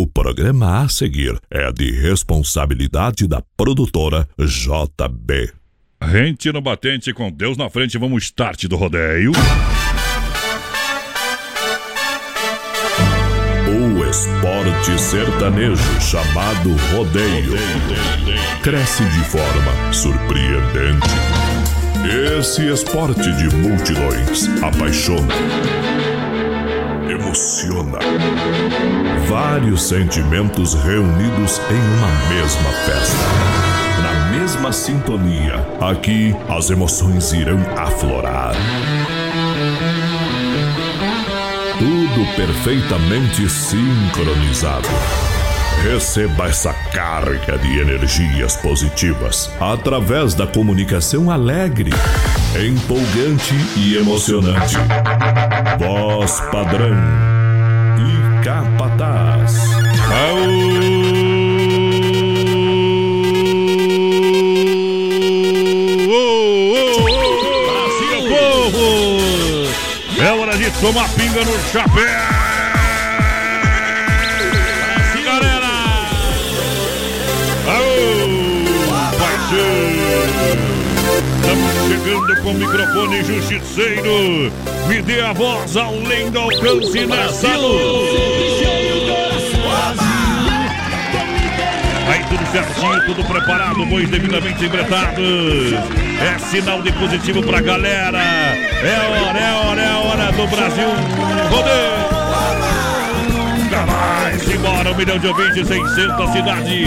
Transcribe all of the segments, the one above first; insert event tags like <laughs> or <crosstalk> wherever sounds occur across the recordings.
O programa a seguir é de responsabilidade da produtora JB. Rente no batente com Deus na frente, vamos start do rodeio. O esporte sertanejo chamado rodeio cresce de forma surpreendente. Esse esporte de multidões apaixona, emociona. Vários sentimentos reunidos em uma mesma festa. Na mesma sintonia, aqui as emoções irão aflorar. Tudo perfeitamente sincronizado. Receba essa carga de energias positivas através da comunicação alegre, empolgante e emocionante. Voz padrão e capataz. Povo! É hora de tomar pinga no chapéu! Chegando com o microfone justiceiro. Me dê a voz além do alcance nessa. Aí tudo certinho, tudo preparado, bois devidamente embretados. É sinal de positivo pra galera. É hora, é hora, é hora do Brasil rodeio. Vai-se embora, um milhão de ouvintes, 600 cidade.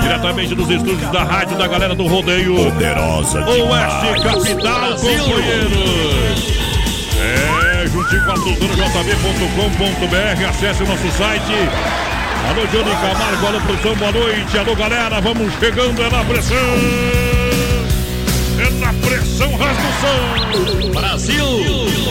Diretamente dos estúdios da rádio da galera do rodeio. Poderosa Oeste. Capital, companheiros. É, juntinho com a jb.com.br. Acesse o nosso site. Alô, Johnny Camargo, alô, produção, boa noite. Alô, galera, vamos chegando, é na pressão. Pressão, rasgação. Brasil.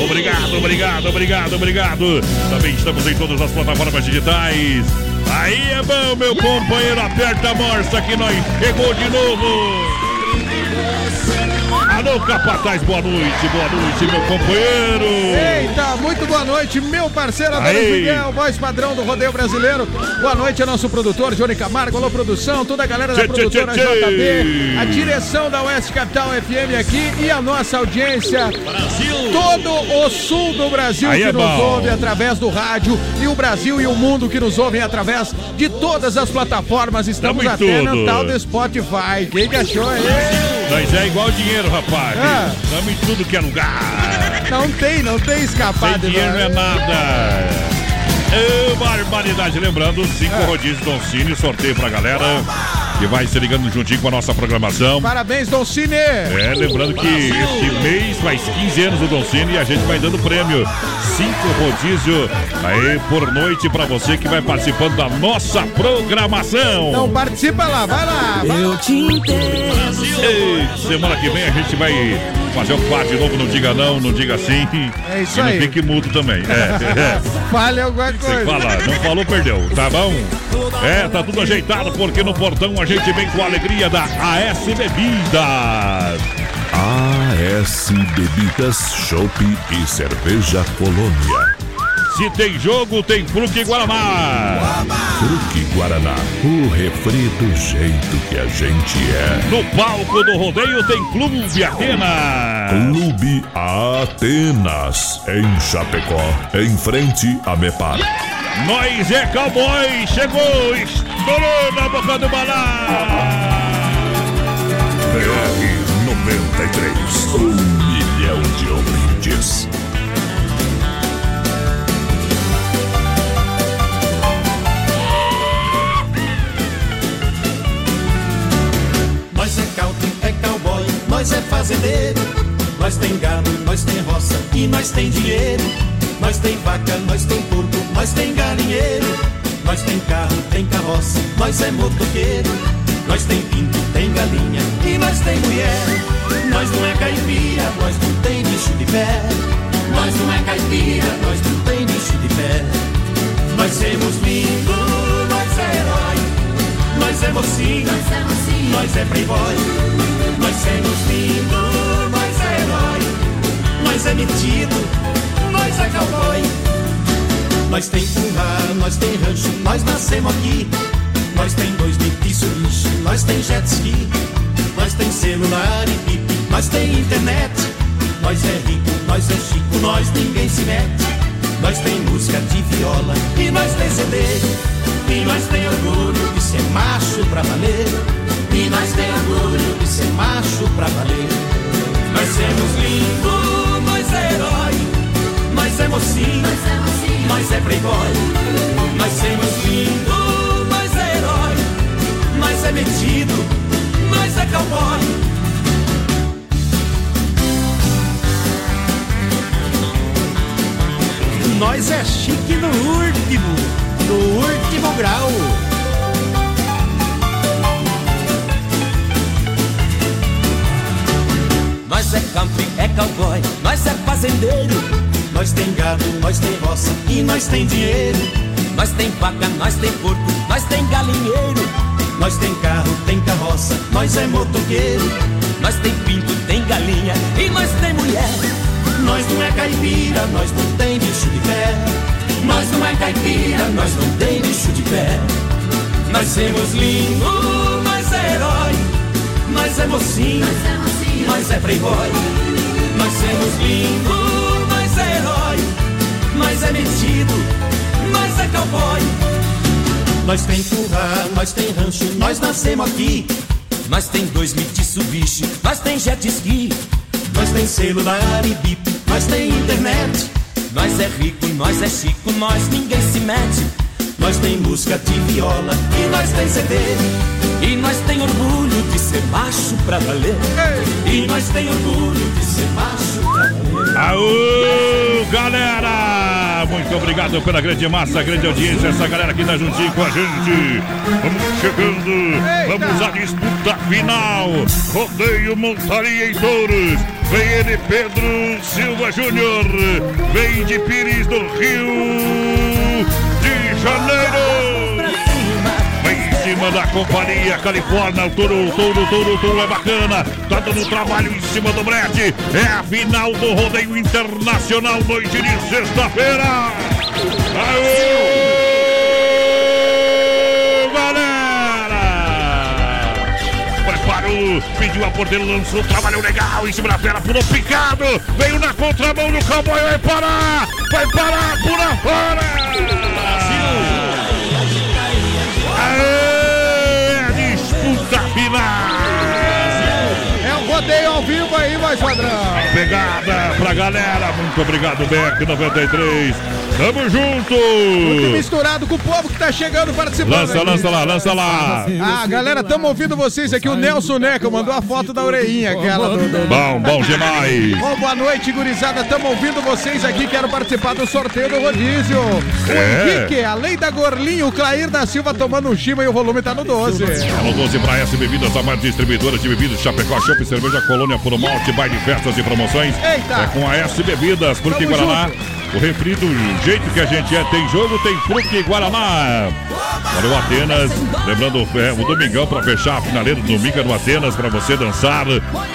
Obrigado, obrigado, obrigado, obrigado. Também estamos em todas as plataformas digitais. Aí é bom, meu companheiro, aperta a morsa que nós chegou de novo. Alô, Capataz, boa noite, boa noite, meu companheiro. Eita, muito boa noite, meu parceiro Aí. Miguel, voz padrão do rodeio brasileiro. Boa noite ao nosso produtor Johnny Camargo, alô produção, toda a galera da Tchê, produtora tchê. JB, a direção da Oeste Capital FM aqui e a nossa audiência. Todo o sul do Brasil Aí que é nos bom. ouve através do rádio e o Brasil e o mundo que nos ouvem através de todas as plataformas. Estamos Tamo até no tal do Spotify. Quem que achou aí? Nós é igual dinheiro, rapaz. Ah. Estamos em tudo que é lugar. Não tem, não tem Sem escapado. dinheiro não é nada. Ô, barbaridade. Lembrando, cinco Ah. rodízios Don Cine, sorteio pra galera que vai se ligando juntinho com a nossa programação. Parabéns, Don Cine! É, lembrando que este mês faz 15 anos o Don Cine e a gente vai dando prêmio. Cinco rodízio aí por noite pra você que vai participando da nossa programação. Então participa lá, vai lá! vai lá. Ei, semana que vem a gente vai fazer o quadro de novo, não diga não, não diga sim. É isso e não aí. fique mudo também. É, é. <laughs> Fale alguma coisa. falar, não falou, perdeu, tá bom? É, tá tudo ajeitado porque no portão a gente vem com a alegria da AS Bebidas. AS Bebidas, Chopp e Cerveja Colônia. Se tem jogo, tem Fruque Guaraná. Fruque Guaraná, o refri do jeito que a gente é. No palco do rodeio tem Clube Atena. Clube Atenas, em Chapecó, em frente a Mepar. Nós é cowboy, chegou, estourou na boca do balão. BR 93, um milhão de ouvintes. Nós é fazendeiro. Nós tem gado, nós tem roça e nós tem dinheiro. Nós tem vaca, nós tem porco, nós tem galinheiro. Nós tem carro, tem carroça, nós é motoqueiro. Nós tem pinto, tem galinha e nós tem mulher. Nós não é caipira, nós não tem bicho de pé. Nós não é caipira, nós não tem bicho de pé. Nós somos lindo, nós é herói. Nós é mocinho, nós é playboy. Nós somos lindo, nós é herói. Nós é metido, nós é cowboy. Nós tem curral, nós tem rancho, nós nascemos aqui. Nós tem dois lixo, nós tem jet ski. Nós tem celular e bip, nós tem internet. Nós é rico, nós é chico, nós ninguém se mete. Nós tem música de viola e nós tem CD. E nós tem orgulho de ser macho pra valer. E nós tem orgulho de ser macho pra valer. Nós somos lindo, nós é herói. Nós é mocinho, nós é playboy. Nós somos lindo, nós é herói. Nós é metido, nós é cowboy. Nós é chique no último, no último grau. Nós é country, é cowboy, nós é fazendeiro. Nós tem gado, nós tem roça e nós tem dinheiro. Nós tem vaca, nós tem porco, nós tem galinheiro. Nós tem carro, tem carroça, nós é motoqueiro. Nós tem pinto, tem galinha e nós tem mulher. Nós não é caipira, nós não tem bicho de pé. Nós não é caipira, nós não tem bicho de pé. Nós somos lindo, nós é herói. Nós é mocinho, nós é playboy. Nós somos lindo, nós é herói. Nós é metido, nós é cowboy. Nós tem curral, nós tem rancho, nós nascemos aqui. Nós tem dois Mitsubishi, nós tem jet ski. Nós tem celular e bip, nós tem internet. Nós é rico, nós é chico, nós ninguém se mete. Nós tem música de viola e nós tem CD. E nós tem orgulho de ser macho pra valer. E nós tem orgulho de ser macho pra valer. Aô, galera! Muito obrigado pela grande massa, grande audiência, essa galera que tá juntinho com a gente. Vamos chegando, vamos à disputa final. Rodeio Montaria em Touros. Vem ele, Pedro Silva Júnior. Vem de Pires do Rio Janeiro. Vem em cima da companhia Califórnia, o touro, touro, touro, touro é bacana. Tá dando trabalho em cima do brete. É a final do rodeio internacional, noite de sexta-feira. Preparou, pediu a porteira, lançou, trabalhou legal em cima da tela, pulou picado, veio na contramão do cowboy, vai parar, vai parar por afora! Disputa aí, mais padrão. Pegada pra galera, muito obrigado, Beck 93. Tamo junto! Muito misturado com o povo que tá chegando participando. Lança, aqui. lança lá, lança lá! Ah, galera, estamos ouvindo vocês aqui. O Nelson Neca mandou a foto da orelhinha, aquela do. Bom, bom demais! Bom, boa noite, gurizada. Estamos ouvindo vocês aqui. Quero participar do sorteio do rodízio. O É. Henrique, além da Gorlinho, o Clair da Silva tomando um chima e o volume tá no 12. Alô 12 pra S Bebidas, a mais distribuidora de bebidas Chapecó, Chopp, Cerveja Colônia, Puro Malte, baile, festas e promoções. Eita. É com a S Bebidas, Fruque Tamo Guaraná. O refri do jeito que a gente é, tem jogo, tem Fruque Guaraná. O Atenas, lembrando é, o domingão pra fechar a finaleira do domingo é no Atenas pra você dançar.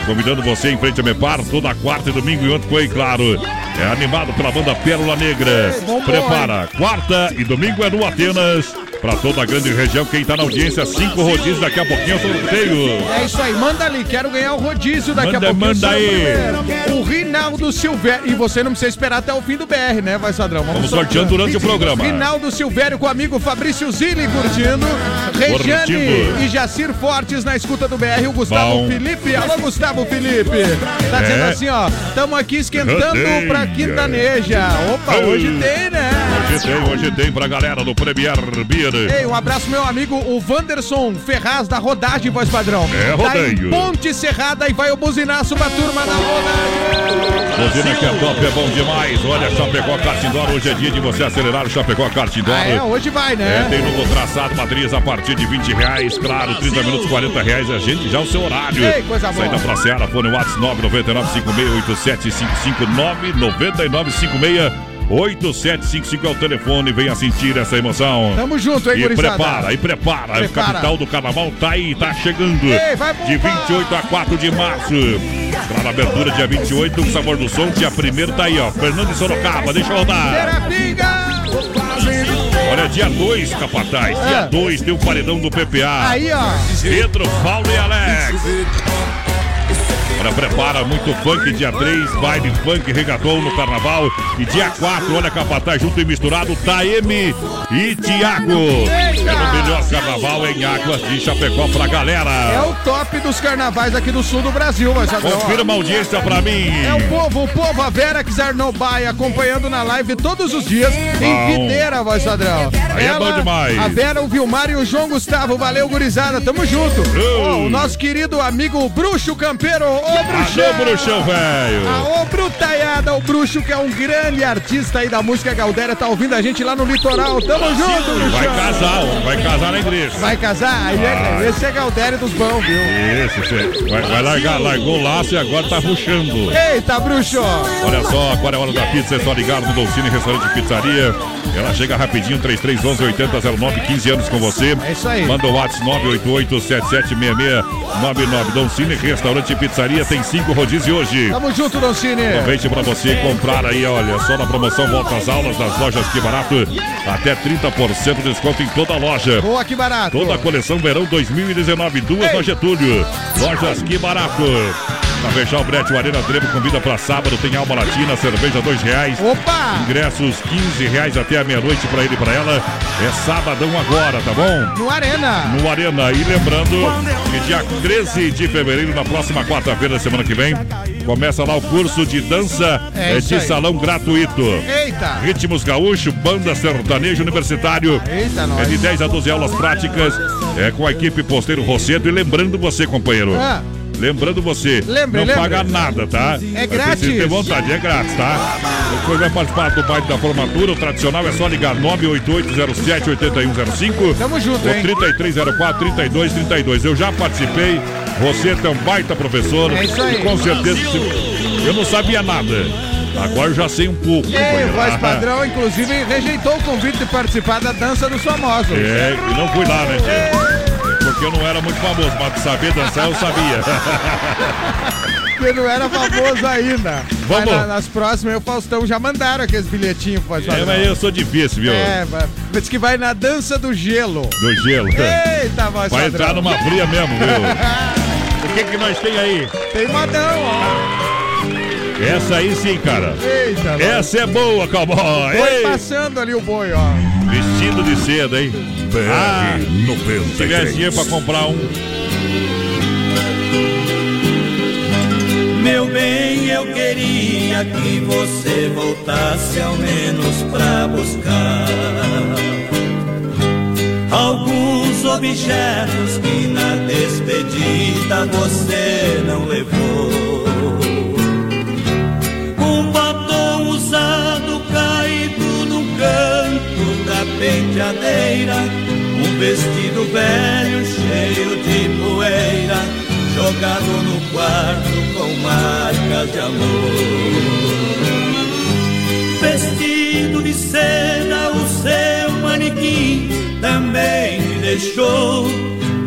Convidando você em frente a Mepar, toda quarta e domingo em Antcoei, claro. É animado pela banda Pérola Negra. Prepara, quarta e domingo é no Atenas. Pra toda a grande região, quem tá na audiência, cinco rodízios, daqui a pouquinho é sorteio. É isso aí, manda ali, quero ganhar o rodízio daqui Manda, a pouquinho. manda aí. O Rinaldo Silvério. E você não precisa esperar até o fim do BR, né, vai Sadrão? Vamos sorteando durante o programa. Rinaldo Silvério com o amigo Fabrício Zilli curtindo. Regiane Curtindo. e Jacir Fortes na escuta do BR. O Gustavo Bom. Felipe. Alô, Gustavo Felipe. Tá dizendo É. assim, ó. Tamo aqui esquentando Rodeia. pra quintaneja. Opa, hoje tem, né? Hoje tem, hoje tem pra galera do Premier Beer. Ei, um abraço, meu amigo, o Wanderson Ferraz da Rodagem, voz padrão. É, Tá rodeio. Ponte Serrada e vai o buzinaço pra turma da rodagem. Buzina que é top, é bom demais. Olha, Chapecó Kartindor, hoje é dia de você acelerar o Chapecó Kartindor. Ah, é, hoje vai, É, né? tem novo traçado, matriz a partir de 20 reais, claro, 30 minutos, 40 reais, a gente já o seu horário. Ei, coisa boa. Saída pra Seara, fone WhatsApp 999 99956 8755 é o telefone, venha sentir essa emoção. Tamo junto, hein, E gurizada? prepara, e prepara. Prepara. O capital do carnaval tá aí, tá chegando. Ei, vai de bombar. 28 a 4 de março. Pra abertura, dia 28, o Sabor do Som, dia 1 tá aí, ó. Fernando de Sorocaba, deixa eu rodar. Terapinga! Olha, dia 2, Capataz. Dia 2 tem o paredão do PPA. Aí, ó. Pedro, Paulo e Alex. Olha, prepara muito funk, dia 3, baile funk, regatão no carnaval. E dia 4, olha, Capataz, junto e misturado, Taeme e Tiago. É o melhor carnaval em Águas de Chapecó pra galera. É o top dos carnavais aqui do sul do Brasil, mas agora. Confirma a audiência pra mim. É o povo, o povo, a Vera Czarnobai acompanhando na live todos os dias em Videira, voz padrão. Aí é bom demais. A Vera, o Vilmar e o João Gustavo. Valeu, gurizada. Tamo junto. Ó, o nosso querido amigo Bruxo Campeiro. Ô, Bruxão. Alô, bruxão, velho. Aô, Brutaiada, o Bruxo, que é um grande artista aí da música Galdéria, tá ouvindo a gente lá no litoral. Tamo junto, Bruxão. Vai casar, vai casar na igreja. Vai casar? Aí é- esse é Galdéria dos bons, viu? Esse. Vai, vai largar, largou o laço e agora tá ruxando. Eita, Bruxo. Olha só, agora é hora da pizza, é só ligar no Dolcine Restaurante e Pizzaria. Ela chega rapidinho, 3311 8009, 15 anos com você. É isso aí. Manda o WhatsApp 988 776699. Dolcine Restaurante e Pizzaria tem cinco rodízios hoje. Tamo junto, Doncini. Aproveite para você comprar aí, olha, só na promoção Volta às Aulas das lojas Que Barato. Até 30% de desconto em toda a loja. Boa, que barato. Toda a coleção verão 2019, duas na Getúlio. Lojas Que Barato. Pra fechar o brete, o Arena Trevo convida pra sábado, tem alma latina, cerveja dois reais. Opa! Ingressos 15 reais até a meia-noite pra ele e pra ela. É sabadão agora, tá bom? No Arena. No Arena. E lembrando que dia 13 de fevereiro, na próxima quarta-feira semana que vem, começa lá o curso de dança É isso de aí. salão gratuito. Eita. Ritmos gaúcho, banda sertanejo universitário. Eita, É nós. de 10 a 12 aulas práticas é, com a equipe Posteiro Rocedo. E lembrando você, companheiro. Ah. Lembrando você, Lembre, não lembre. paga nada, tá? É Mas grátis. Precisa ter vontade, é grátis, tá? Depois vai participar do baile da formatura. O tradicional é só ligar 988-07-8105. Tamo junto, ou hein? 3304-3232. Eu já participei. Você é um baita professor. É isso aí. E com certeza, eu não sabia nada. Agora eu já sei um pouco. Ei, o companheiro. voz Ah, padrão, inclusive, rejeitou o convite de participar da dança dos famosos. É, e não fui lá, né, tio? Porque eu não era muito famoso, mas saber dançar eu sabia. <laughs> Porque não era famoso ainda. Mas Vamos. na- nas próximas, o Faustão já mandaram aqueles bilhetinhos voz É, mas eu sou difícil, viu? É, mas que vai na dança do gelo. Do gelo. Eita, voz Vai padrão. entrar numa fria mesmo, viu? <laughs> O que que nós tem aí? Tem modão, ó. Essa aí sim, cara. Eita. Essa é boa, cowboy. Foi passando ali o boi, ó. vestido de seda, hein? Ah, BR se tiver dinheiro pra comprar um. Meu bem, eu queria que você voltasse ao menos pra buscar alguns objetos que na despedida você não levou. Canto da penteadeira, um vestido velho cheio de poeira, jogado no quarto com marcas de amor. Vestido de seda, o seu manequim também te deixou.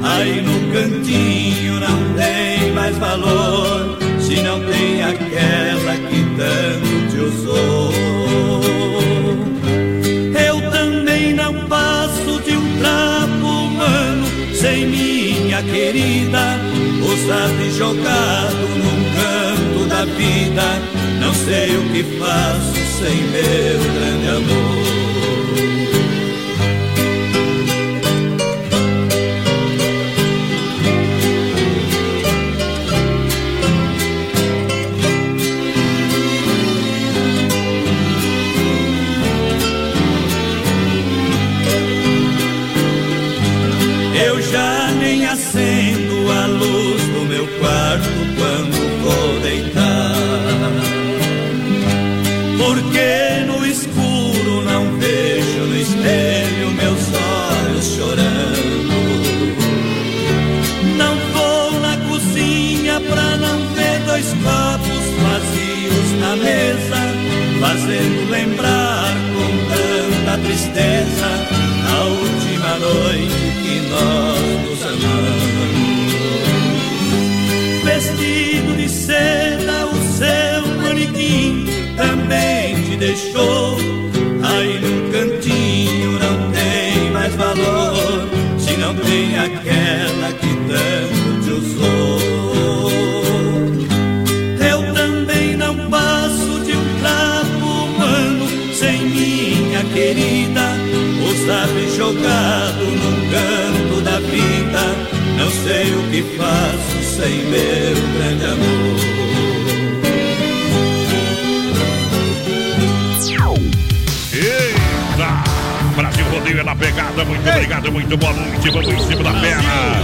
Aí no cantinho não tem mais valor, se não tem aquela que tanto te usou. Minha querida, usado e jogado num canto da vida. Não sei o que faço sem meu grande amor. Tristeza a última noite que nós sei o que faço sem meu grande amor. Brasil Rodeio é na pegada. Muito Ei. obrigado, muito boa noite. Vamos em cima da perna.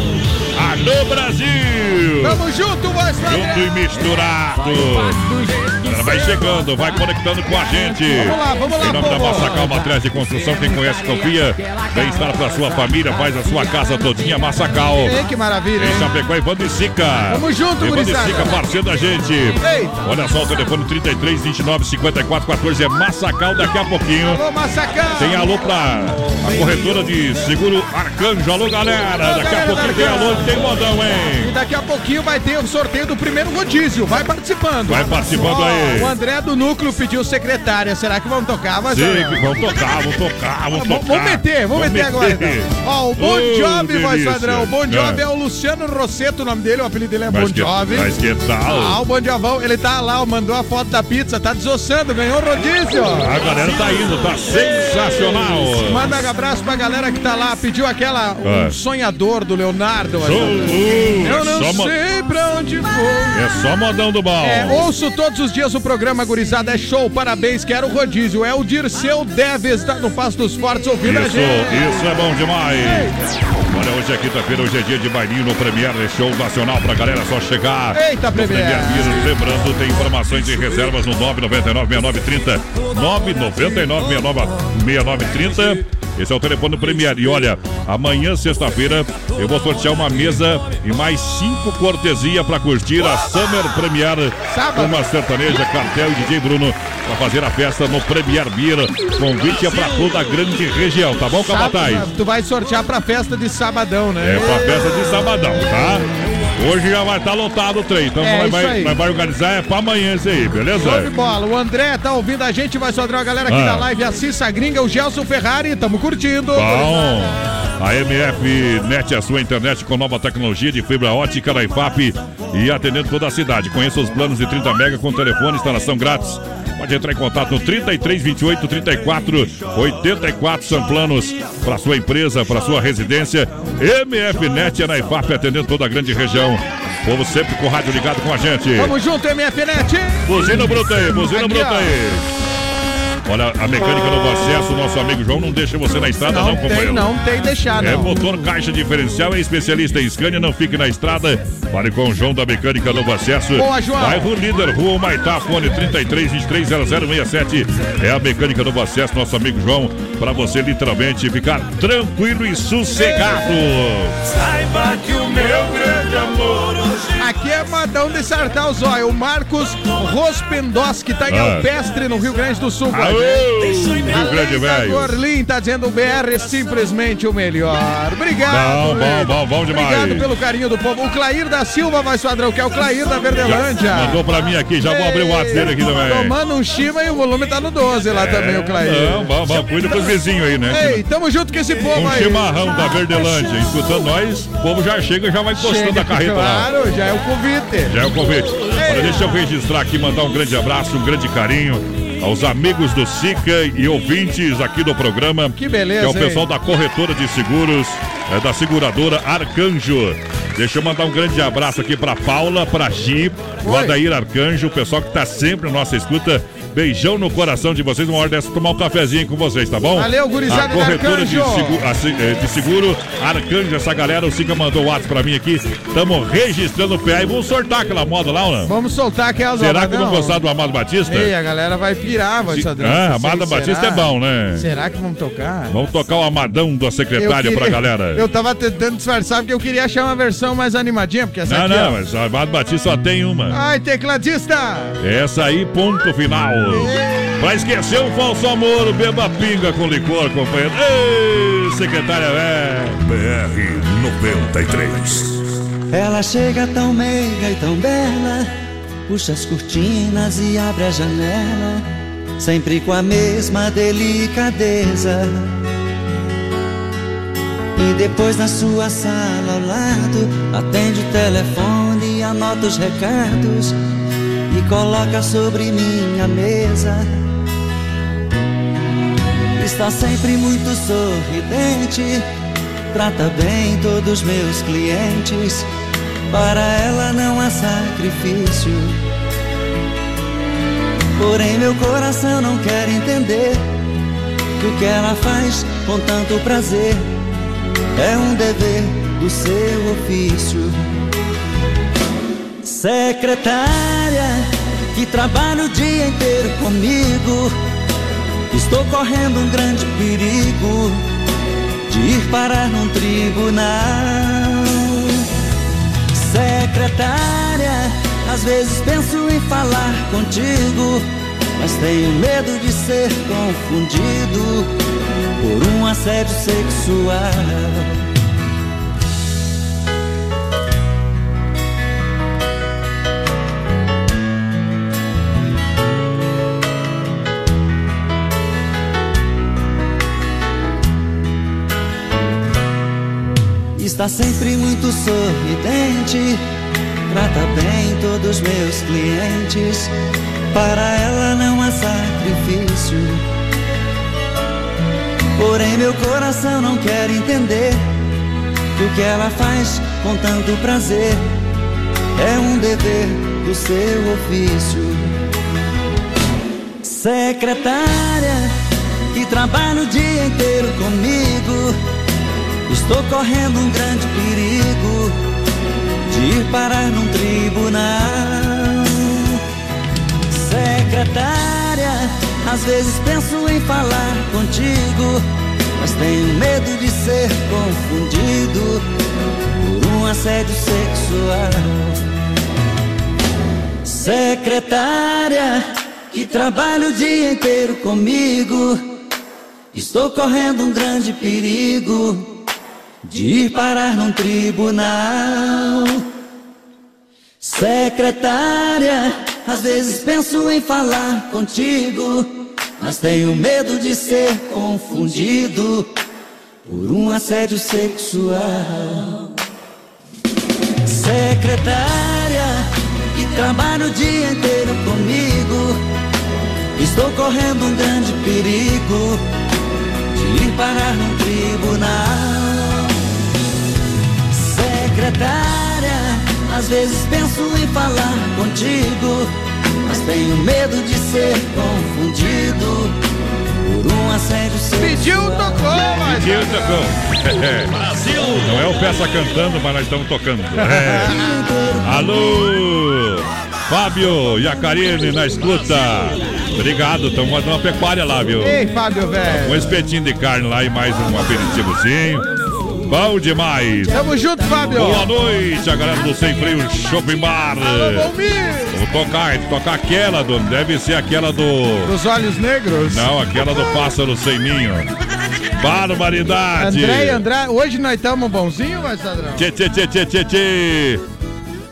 Alô, Brasil! Tamo junto, voz Junto e misturado. Vai chegando, vai conectando com a gente. Vamos lá, vamos lá, Em nome da Massacal Matriz de Construção, quem conhece, confia. Bem-estar pra sua família, faz a sua casa todinha Massacal. Ei, que maravilha? Em Chapecó, Evandro e Sica. Tamo junto, Evandro e Sica, parceiro da gente. Eita. Olha só o telefone 33 29 54 14 é Massacal daqui a pouquinho. Alô, Massacal! Tem alô pra a corretora de seguro Arcanjo. Alô, galera. Daqui a pouquinho tem alô e tem modão, hein? E daqui a pouquinho vai ter o sorteio do primeiro rodízio. Vai participando. Vai participando aí. O André do Núcleo pediu secretária. Será que vão tocar? Mas, Sim, que vão tocar, vão tocar, vão tocar. Vamos meter, vamos meter agora. Então. Ó, o Bon Ô, Jovi, voz padrão. O Bon Jovi É. é. o Luciano Rosseto, o nome dele, o apelido dele é Bon Mas que, Jovi. mas que Ah, tal? o Bon Jovão, ele tá lá, mandou a foto da pizza, tá desossando, ganhou o rodízio. A galera tá indo, tá sensacional. Manda um abraço pra galera que tá lá, pediu aquela um É. sonhador do Leonardo. Show, uh, Eu não sei pra onde vou. É só modão do bom. É, ouço todos os dias o programa Gurizada é show, parabéns, quero o rodízio. É o Dirceu Deves, tá no Passo dos Fortes ouvindo a Isso, gente. isso é bom demais. Olha, hoje é quinta-feira, hoje é dia de bailinho no Premiere Show Nacional pra galera só chegar. Eita. Premiere. Lembrando, tem informações e reservas no 999-6930. 999-6930. Esse é o telefone do Premiere. E olha, amanhã, sexta-feira, eu vou sortear uma mesa e mais cinco cortesia pra curtir a Summer Premiere. Sábado. Uma sertaneja, cartel e DJ Bruno pra fazer a festa no Premier Beer. Convite é pra toda a grande região, tá bom, Capataz? Tu vai sortear pra festa de sabadão, né? É pra festa de sabadão, tá? Hoje já vai estar lotado o trem, então É, vai, vai, vai- vai organizar é pra amanhã esse aí, beleza? Show de bola. O André tá ouvindo a gente, vai só a galera aqui Ah. da live, a Cissa Gringa, o Gelson Ferrari, tamo curtindo. Bom, a MF Net a sua internet com nova tecnologia de fibra ótica da IFAP e atendendo toda a cidade. Conheça os planos de 30 mega com telefone, instalação grátis. Pode entrar em contato no 33 28 34 84. São planos para sua empresa, para sua residência. MF Net é na IFAP atendendo toda a grande região. Povo sempre com o rádio ligado com a gente. Tamo junto, MFNet. Buzina bruta aí, buzina bruta aí. Olha, a mecânica Novo Acesso, nosso amigo João, não deixa você na estrada, não, Não tem, companheiro. não tem deixar, É motor, caixa diferencial, é especialista em Scania, não fique na estrada. Fale com o João da Mecânica Novo Acesso. Boa, João. Bairro Líder, Rua Maitá, fone 33 23 0067. É a Mecânica Novo Acesso, nosso amigo João, para você literalmente ficar tranquilo e sossegado. Saiba que o meu grande amor hoje Aqui é Madão de Sartal. O Marcos Rospendoski tá em Ah. Alpestre, no Rio Grande do Sul. Aô. Rio Grande Velho. Gorlin tá dizendo o BR é simplesmente o melhor. Obrigado. Bom, bom, bom, bom demais. Obrigado pelo carinho do povo. O Clair da Silva, vai padrão, que é o Clair da Verdelândia. Mandou pra mim aqui, já vou abrir o WhatsApp dele aqui também. Tomando um chima e o volume tá no 12 lá também, o Clair. Não, bom, bom, cuida com os vizinhos aí, né? Ei, tamo junto com esse povo Um aí. chimarrão da Verdelândia, escutando nós, o povo já chega e já vai postando Chega, a carreta lá. claro, já é o convite. Já é o convite. Olha, deixa eu registrar aqui, mandar um grande abraço, um grande carinho aos amigos do Sica e ouvintes aqui do programa. Que beleza, Que é o hein? pessoal da corretora de seguros, é, da seguradora Arcanjo. Deixa eu mandar um grande abraço aqui pra Paula, pra Gi, o. Adair Arcanjo, o pessoal que tá sempre na nossa escuta. Beijão no coração de vocês. Uma hora dessa tomar um cafezinho com vocês, tá bom? Valeu, gurizada A corretora de, segu- a eh, de seguro, Arcanjo, essa galera, o Sica mandou o WhatsApp pra mim aqui. Estamos registrando o PA e vamos sortar aquela moda lá, ou não? Vamos soltar aquelas Será que vão gostar do Amado Batista? Ei, a galera vai pirar, vai Se- só Ah, Amada Batista é bom, né? Será que vamos tocar? Vamos tocar o Amadão da secretária Eu pra queria- galera. <laughs> Eu tava tentando disfarçar porque eu queria achar uma versão mais animadinha, porque essa Não, aqui, não, ó. mas o Amado Batista só tem uma. Ai, tecladista! Essa aí, ponto final. Pra esquecer um falso amor, beba pinga com licor, companheiro. Ei, secretária velho. BR 93. Ela chega tão meiga e tão bela, puxa as cortinas e abre a janela, sempre com a mesma delicadeza. E depois na sua sala ao lado, atende o telefone e anota os recados e coloca sobre minha mesa. Está sempre muito sorridente, trata bem todos meus clientes. Para ela não há sacrifício. Porém, meu coração não quer entender que o que ela faz com tanto prazer é um dever do seu ofício. Secretária que trabalha o dia inteiro comigo, estou correndo um grande perigo de ir parar num tribunal. Secretária, às vezes penso em falar contigo, mas tenho medo de ser confundido por um assédio sexual. Está sempre muito sorridente, trata bem todos meus clientes. Para ela não há sacrifício. Porém, meu coração não quer entender que o que ela faz com tanto prazer é um dever do seu ofício. Secretária que trabalha o dia inteiro comigo Estou correndo um grande perigo de ir parar num tribunal. Secretária, às vezes penso em falar contigo, mas tenho medo de ser confundido por um assédio sexual. Secretária, que trabalha o dia inteiro comigo, estou correndo um grande perigo de ir parar num tribunal. Secretária, às vezes penso em falar contigo, mas tenho medo de ser confundido por um assédio sexual. Secretária, que trabalha o dia inteiro comigo, estou correndo um grande perigo de ir parar num tribunal secretária. Às vezes penso em falar contigo, mas tenho medo de ser confundido por um assédio sexual. Pediu, tocou, mas. Pediu, tocou. <laughs> Brasil! Não é o Peça cantando, mas nós estamos tocando. É. Alô! Fábio e a Karine na escuta. Obrigado, estamos fazendo uma pecuária lá, viu? Ei, Fábio, velho. Um espetinho de carne lá e mais um aperitivozinho. Bom demais. Tamo junto, Fábio. Boa noite, a galera do Sem Freio Shopping Bar. Alô, Vou tocar, tocar aquela, do, deve ser aquela do... Dos olhos negros? Não, aquela do pássaro sem ninho. Barbaridade. André, André, hoje nós estamos bonzinho, vai, Sadrão? Tchê, tchê, tchê, tchê, tchê, tchê.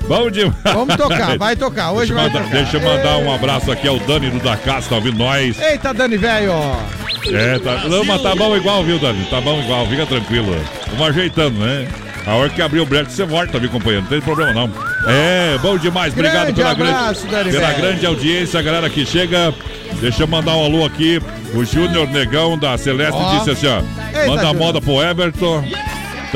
Bom demais. Vamos tocar, vai tocar. Hoje deixa vai mandar, tocar. Deixa eu mandar um abraço aqui ao Dani do da casa, tá ouvindo nós? Eita, Dani, velho. É, tá, não, mas tá bom igual, viu, Dani? Tá bom igual, fica tranquilo. Vamos ajeitando, né? A hora que abrir o break, você volta, viu, companheiro? Não tem problema, não. É, bom demais. Obrigado Grande pela, abraço, grande, pela grande audiência, a galera que chega. Deixa eu mandar um alô aqui. O Júnior Negão da Celeste Ó. disse assim, ó. Eita, manda a moda pro Everton.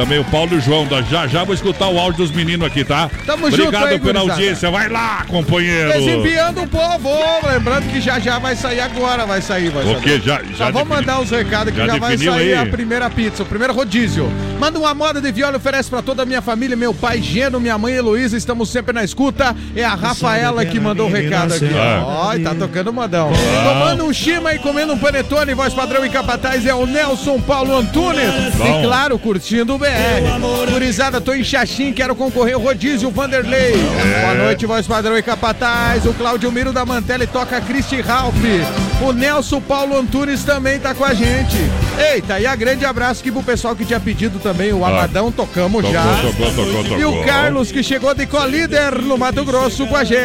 Também o Paulo e o João. Da, já já vou escutar o áudio dos meninos aqui, tá? Tamo junto Obrigado aí, pela gurizada. audiência. Vai lá, companheiro. Desembiando o povo. Lembrando que já já vai sair agora, vai sair, vai O que? Já, já, Já vou mandar os recados que já já, vai sair aí? a primeira pizza, o primeiro rodízio. Manda uma moda de viola, oferece pra toda a minha família, meu pai Geno, minha mãe Heloísa, estamos sempre na escuta. É a Rafaela que mandou o recado aqui. Ah. Ó, tá tocando modão. Tomando um chima e comendo um panetone, voz padrão e capataz é o Nelson Paulo Antunes. Bom. E claro, curtindo o BR. Gurizada, tô em Xaxim, quero concorrer ao rodízio Vanderlei. É. Boa noite, voz padrão e capataz. O Claudio Miro da Mantela e toca Christy Ralph. O Nelson Paulo Antunes também tá com a gente. Eita, e a grande abraço aqui pro pessoal que tinha pedido também. O Amadão, tocamos Tocou, já. tocou, tocou. E o Carlos, que chegou de colíder no Mato Grosso com a gente.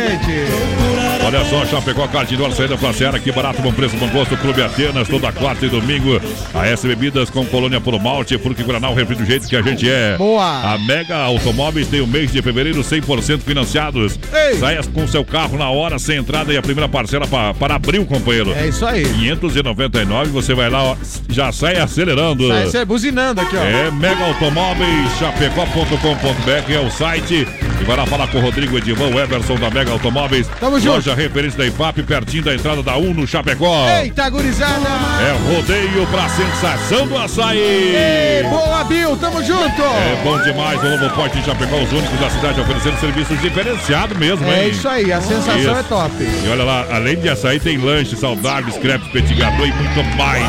Olha só, Chapecó, Cardinal, saída pra Seara, que barato, bom preço, bom gosto, Clube Atenas, toda quarta e domingo. A S Bebidas com colônia por malte, Fruque Guaraná, o refri do jeito que a gente é. Boa. A Mega Automóveis tem o mês de fevereiro 100% financiados. Ei. Saia com seu carro na hora, sem entrada e a primeira parcela pra, para abril, companheiro. É isso aí. 599, você vai lá, ó, já sai acelerando. Sai, sai buzinando aqui, ó. É Mega Automóveis, chapecó.com.br é o site. E vai lá falar com o Rodrigo Edivan Everson da Mega Automóveis. Tamo junto. Loja referência da IPAP, pertinho da entrada da Uno Chapecó. Eita, gurizada! É rodeio pra sensação do açaí. Ei, boa, Bill, tamo junto! É bom demais, o Novo Porte em Chapecó, os únicos da cidade oferecendo serviços diferenciados mesmo, É hein? isso aí, a sensação Isso. é top. E olha lá, além de açaí, tem lanche saudáveis, crepes, petit gâteau e muito mais.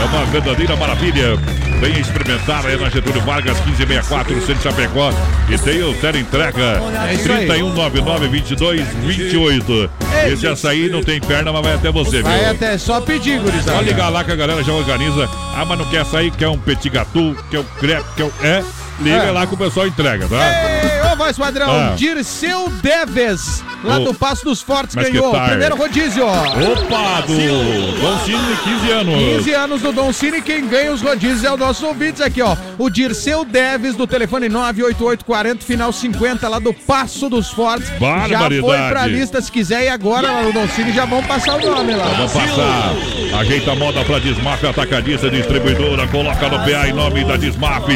É uma verdadeira maravilha. Venha experimentar aí na Getúlio Vargas, 1564, no centro Chapecó. E tem o Tele Entrega, É isso aí. 3199-2228. Esse açaí não tem perna, mas vai até você, viu? Vai até só pedir, gurizada. Só ligar lá que a galera já organiza. Ah, mas não quer açaí, quer um petit gâteau, quer um crepe, quer um... É, liga É. lá que o pessoal entrega, tá? Ei, ô voz padrão, Ah. Dirceu Deves, lá do Passo dos Fortes, mas ganhou primeiro rodízio. Opa, do Dom Cine, 15 anos. 15 anos do Dom Cine, quem ganha os rodízios é o nosso ouvintes aqui, ó. O Dirceu Deves, do telefone 98840, final 50, lá do Passo dos Fortes. Já foi pra lista, se quiser, e agora lá no Dom Cine já vão passar o nome lá. Vamos passar. Ajeita a moda pra Desmaf, atacadista, distribuidora. Coloca no PA em nome da Desmaf,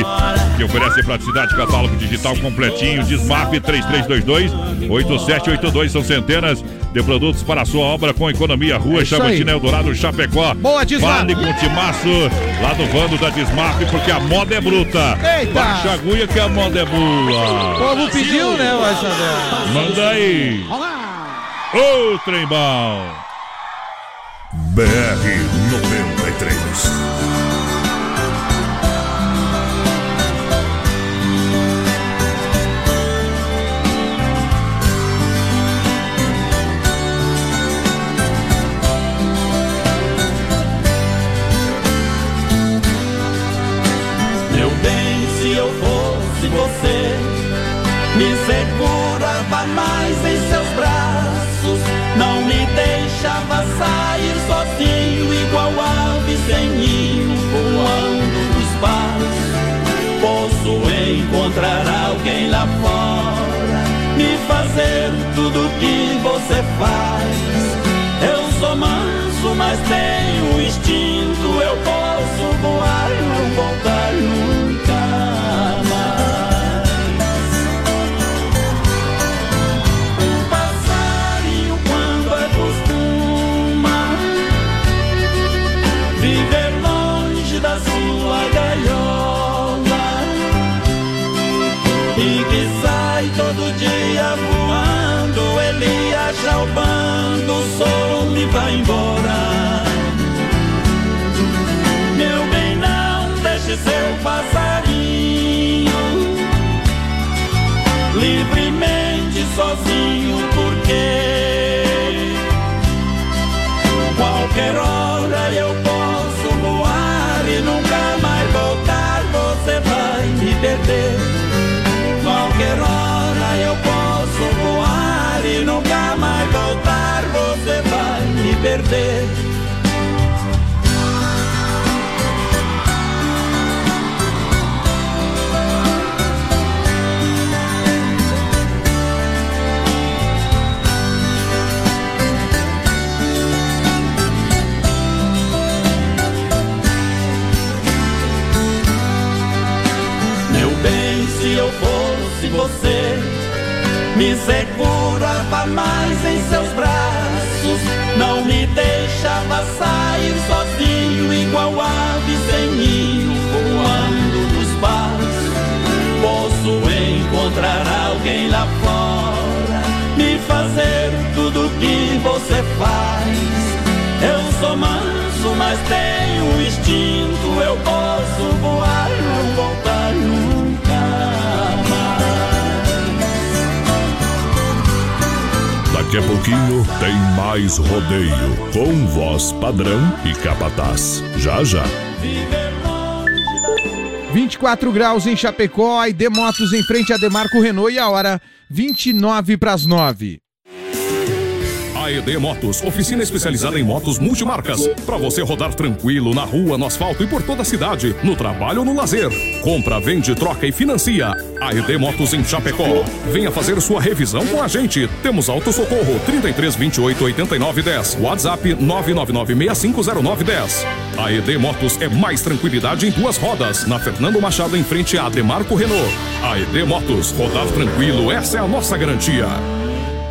que oferece praticidade, catálogo digital completinho. Desmaf 3322-8782. São centenas de produtos para a sua obra com economia. Rua É Chavantina. Eldorado, Chapecó. Boa, Desmaf. Fale com o Timaço lá do Vando da Desmaf, porque a moda é bruta. Eita. Baixa a agulha que a moda é O boa. povo pediu, né, vai saber. Manda aí. Ô, trem bom. BR 93. Fazer tudo que você faz. Eu sou manso, mas tenho instinto. Eu posso voar e não voltar Meu bem, se eu fosse você, me segurava mais em seus braços, que você faz. Eu sou manso, mas tenho instinto. Eu posso voar e não voltar nunca mais. Daqui a pouquinho tem mais rodeio com voz padrão e capataz. Já já. 24 graus em Chapecó, e Motos em frente a Demarco Renault e a hora 29 para as 9. AED Motos, oficina especializada em motos multimarcas. Para você rodar tranquilo na rua, no asfalto e por toda a cidade, no trabalho ou no lazer. Compra, vende, troca e financia. AED Motos em Chapecó. Venha fazer sua revisão com a gente. Temos auto socorro 33 28 89 10. WhatsApp 999 6509 10. AED Motos é mais tranquilidade em duas rodas. Na Fernando Machado em frente a Demarco Renault. AED Motos, rodar tranquilo, essa é a nossa garantia.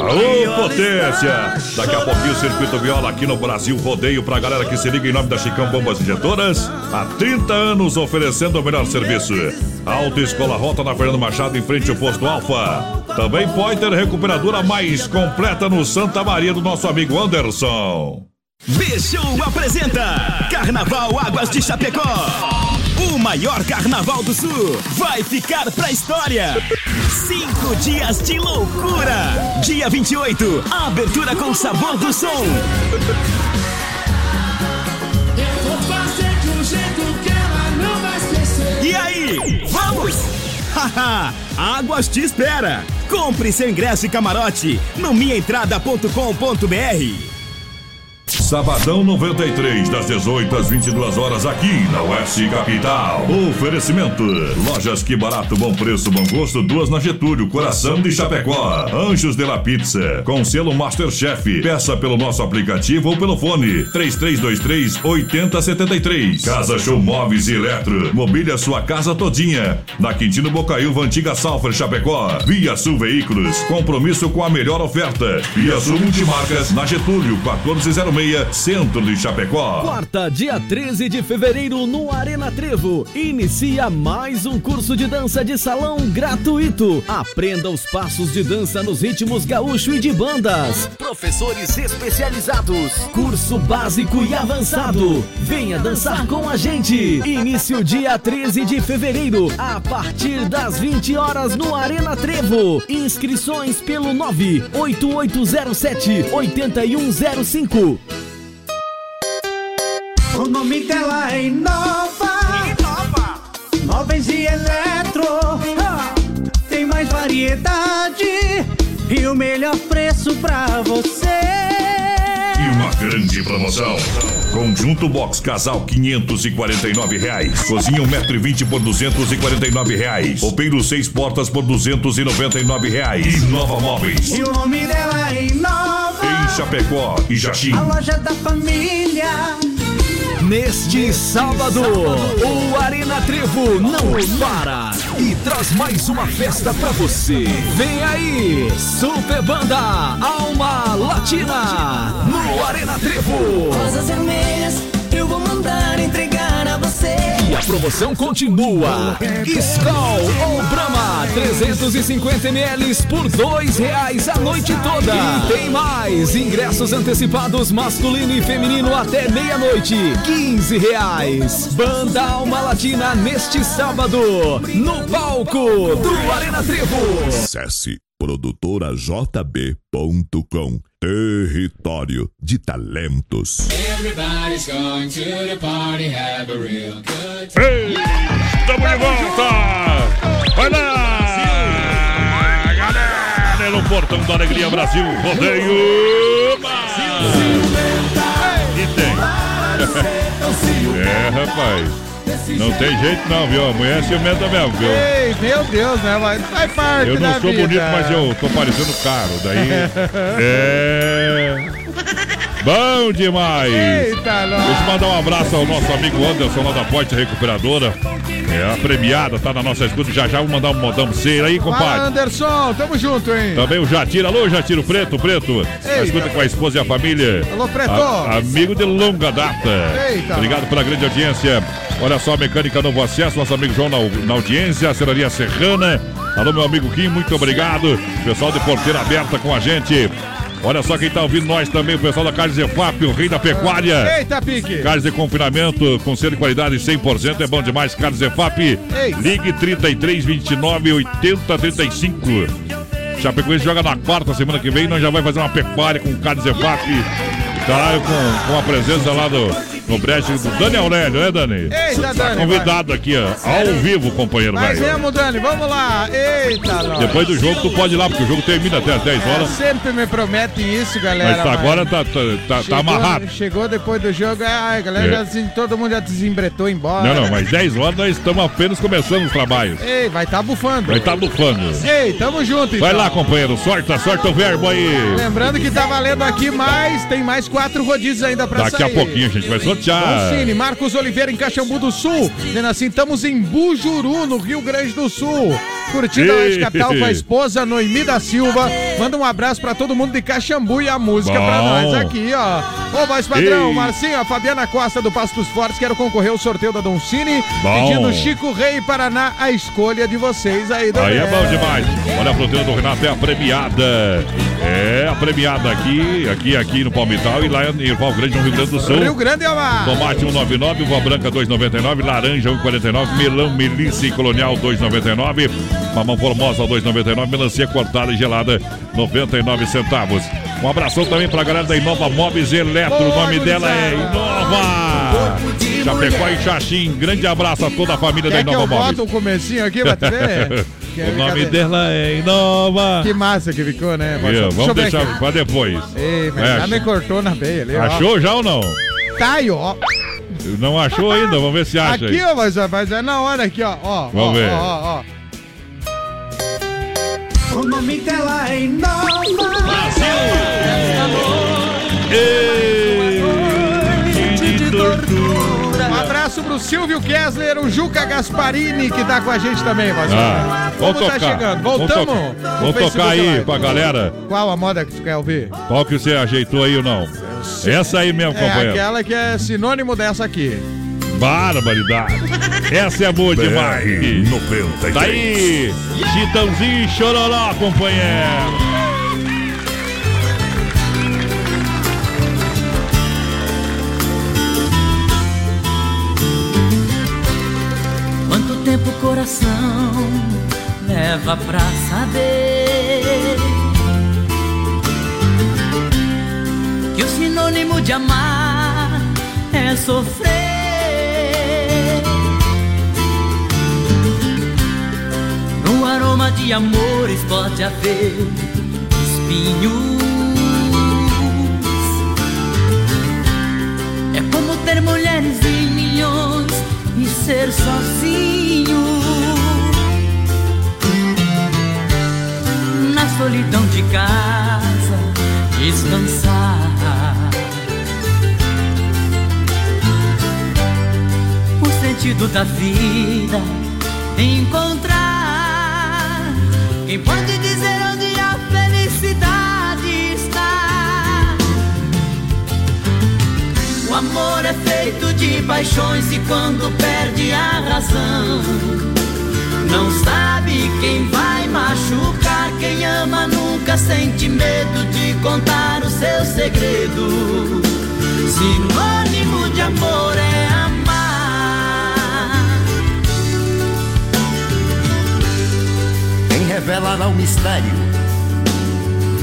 Alô, potência! Daqui a pouquinho o Circuito Viola aqui no Brasil Rodeio pra galera que se liga em nome da Chicão Bombas Injetoras. Há 30 anos oferecendo o melhor serviço. Alta Escola Rota na Fernando Machado em frente ao posto Alfa. Também pode ter recuperadora mais completa no Santa Maria do nosso amigo Anderson. Bichou apresenta Carnaval Águas de Chapecó. O maior carnaval do sul vai ficar pra história. Cinco dias de loucura. Dia 28, abertura com sabor do som. Eu vou fazer de um jeito que ela não vai esquecer. E aí, vamos? <laughs> Haha, Águas te espera. Compre seu ingresso e camarote no minhaentrada.com.br. Sabadão 93, das 18 às 22 horas, aqui na Oeste Capital. Oferecimento: Lojas Que Barato, Bom Preço, Bom Gosto, duas na Getúlio, Coração de Chapecó. Anjos de la Pizza, com selo Masterchef. Peça pelo nosso aplicativo ou pelo fone: 3323 8073. Casa Show Móveis e Eletro, mobília sua casa todinha. Na Quintino Bocaiúva, antiga Salfer Chapecó. Via Sul Veículos, compromisso com a melhor oferta. Via Sul Multimarcas, na Getúlio, 1406. Centro de Chapecó. Quarta, dia 13 de fevereiro, no Arena Trevo. Inicia mais um curso de dança de salão gratuito. Aprenda os passos de dança nos ritmos gaúcho e de bandas. Professores especializados. Curso básico e avançado. Venha dançar com a gente. Início dia 13 de fevereiro, a partir das 20 horas no Arena Trevo. Inscrições pelo 98807 8105. O nome dela é Inova. Inova. Móveis e eletro. Ah, tem mais variedade e o melhor preço pra você. E uma grande promoção. Conjunto Box Casal 549 reais. Cozinha 1,20m por 249 reais. Roupeiro 6 portas por 299 reais. Inova Móveis. E o nome dela é Inova. Em Chapecó e Jaxim. A loja da família. Neste sábado, o Arena Trevo não para e traz mais uma festa pra você. Vem aí, Super Banda Alma Latina no Arena Trevo. Rosas vermelhas, eu vou mandar entregar. E a promoção continua. Skol ou Brahma, 350 ml por dois reais a noite toda. E tem mais, ingressos antecipados masculino e feminino até meia-noite, 15 reais. Banda Alma Latina neste sábado, no palco do Arena Trevo. Acesse produtorajb.com Território de talentos. Everybody's going to the party, have a real good Ei, Estamos de volta! Vai lá! Galera, no Portão da Alegria Brasil, rodeio! E tem. <laughs> É, rapaz. Não tem jeito não, viu? A mulher é ciumenta mesmo, viu? Ei, meu Deus, né? Mas faz parte Eu não sou vida. bonito, mas eu tô parecendo caro. Daí. <laughs> é. Bom demais! Eita, nós. Deixa eu mandar um abraço ao nosso amigo Anderson lá da Porte Recuperadora. É a premiada, tá na nossa escuta. Já já vou mandar um modão você aí, compadre. Anderson, tamo junto, hein? Também o Jatiro. Alô, Jatiro Preto, Preto. Tá escuta com a esposa e a família. Alô, Preto. A- amigo de longa data. Eita. Obrigado pela grande audiência. Olha só, Mecânica Novo Acesso, nosso amigo João na, na audiência, a Serraria Serrana. Alô, meu amigo Kim, muito obrigado. Pessoal de Porteira Aberta com a gente. Olha só quem tá ouvindo nós também, o pessoal da Carnes EFAP, o rei da pecuária. Eita, pique. Carnes de confinamento com selo de qualidade 100%, é bom demais. Carnes EFAP, ligue 33 29 80 35. Chapecoense joga na quarta semana que vem, nós já vai fazer uma pecuária com Carnes EFAP. Tá com, com a presença lá do, no breche do Dani Aurélio, né, Dani? Eita, Tá Dani, convidado aqui, ó, ao vivo, companheiro, Mas velho. vamos, Dani, vamos lá. Eita, nós. Depois do jogo, tu pode ir lá, porque o jogo termina até as 10 É, horas. sempre me prometem isso, galera. Mas tá, agora tá, tá, tá, tá Chegou- amarrado. Chegou depois do jogo, ai, galera, É. já, assim, todo mundo já desembretou embora. Não, não, mas 10 horas nós estamos apenas começando os trabalhos. Ei, vai tá bufando. Vai estar bufando. Ei, tamo junto, então. Vai lá, companheiro, sorta, sorta o verbo aí. Lembrando que tá valendo aqui mais, tem mais quatro rodízios ainda pra Daqui sair. a pouquinho a gente vai sortear. Cine, Marcos Oliveira em Caxambu do Sul. Dizendo assim, estamos em Bujuru, no Rio Grande do Sul. Curtindo a. Oeste Capital com a esposa Noemi da Silva. Manda um abraço pra todo mundo de Caxambu e a música pra Bom. nós aqui, ó. Ô, voz padrão, Ei. Marcinho, a Fabiana Costa do Pastos Fortes, quero concorrer ao sorteio da Don Cine. Bom. Pedindo Chico Rei Paraná, a escolha de vocês aí, Aí é bom demais. Olha a fruteira do Renato é a premiada. É a premiada aqui, aqui, aqui no Palmital e lá em Irval Grande, no Rio Grande do Sul. Rio Grande é uma... Tomate 1,99, uva branca 2,99, laranja 1,49, melão, melissa e colonial 2,99, mamão formosa 2,99, melancia cortada e gelada 99 centavos. Um abração também pra galera da Inova Móveis Eletro, o nome dela é Inova. Chapecó e Xaxim, grande abraço a toda a família Quer da que eu Inova Móveis. bote um comecinho aqui pra ver? <laughs> o nome dela é Inova. Que massa que ficou, né? Eu Vamos deixar pra depois. Ei, mas É, já me cortou na veia ali, ó. Achou já ou não? Tá aí, ó. Não achou ainda, vamos ver se acha Aqui, aí. ó, mas, mas é na hora aqui, ó. ó Vamos ó, ver. Ó, ó, ó. O nome dela é Inova. Um abraço pro Silvio Kessler, o Juca Gasparini, que tá com a gente também, mas Ah, vamos tá tocar. chegando? Vamos Voltamos? Vamos Facebook tocar aí pra galera. Qual a moda que tu quer ouvir? Qual que você ajeitou aí ou não? Essa aí mesmo, É companheiro. aquela que é sinônimo dessa aqui. Barbaridade. Essa é boa demais. BR 93. Tá aí, Chitãozinho e Chororó, companheiro. Quanto tempo o coração leva pra saber que o sinônimo de amar é sofrer? No aroma de amores pode haver espinhos. É como ter mulheres em milhões e ser sozinho. Na solidão de casa, descansar. Sentido da vida encontrar. Quem pode dizer onde a felicidade está? O amor é feito de paixões e quando perde a razão, não sabe quem vai machucar. Quem ama nunca sente medo de contar o seu segredo. Sinônimo de amor é revelará o mistério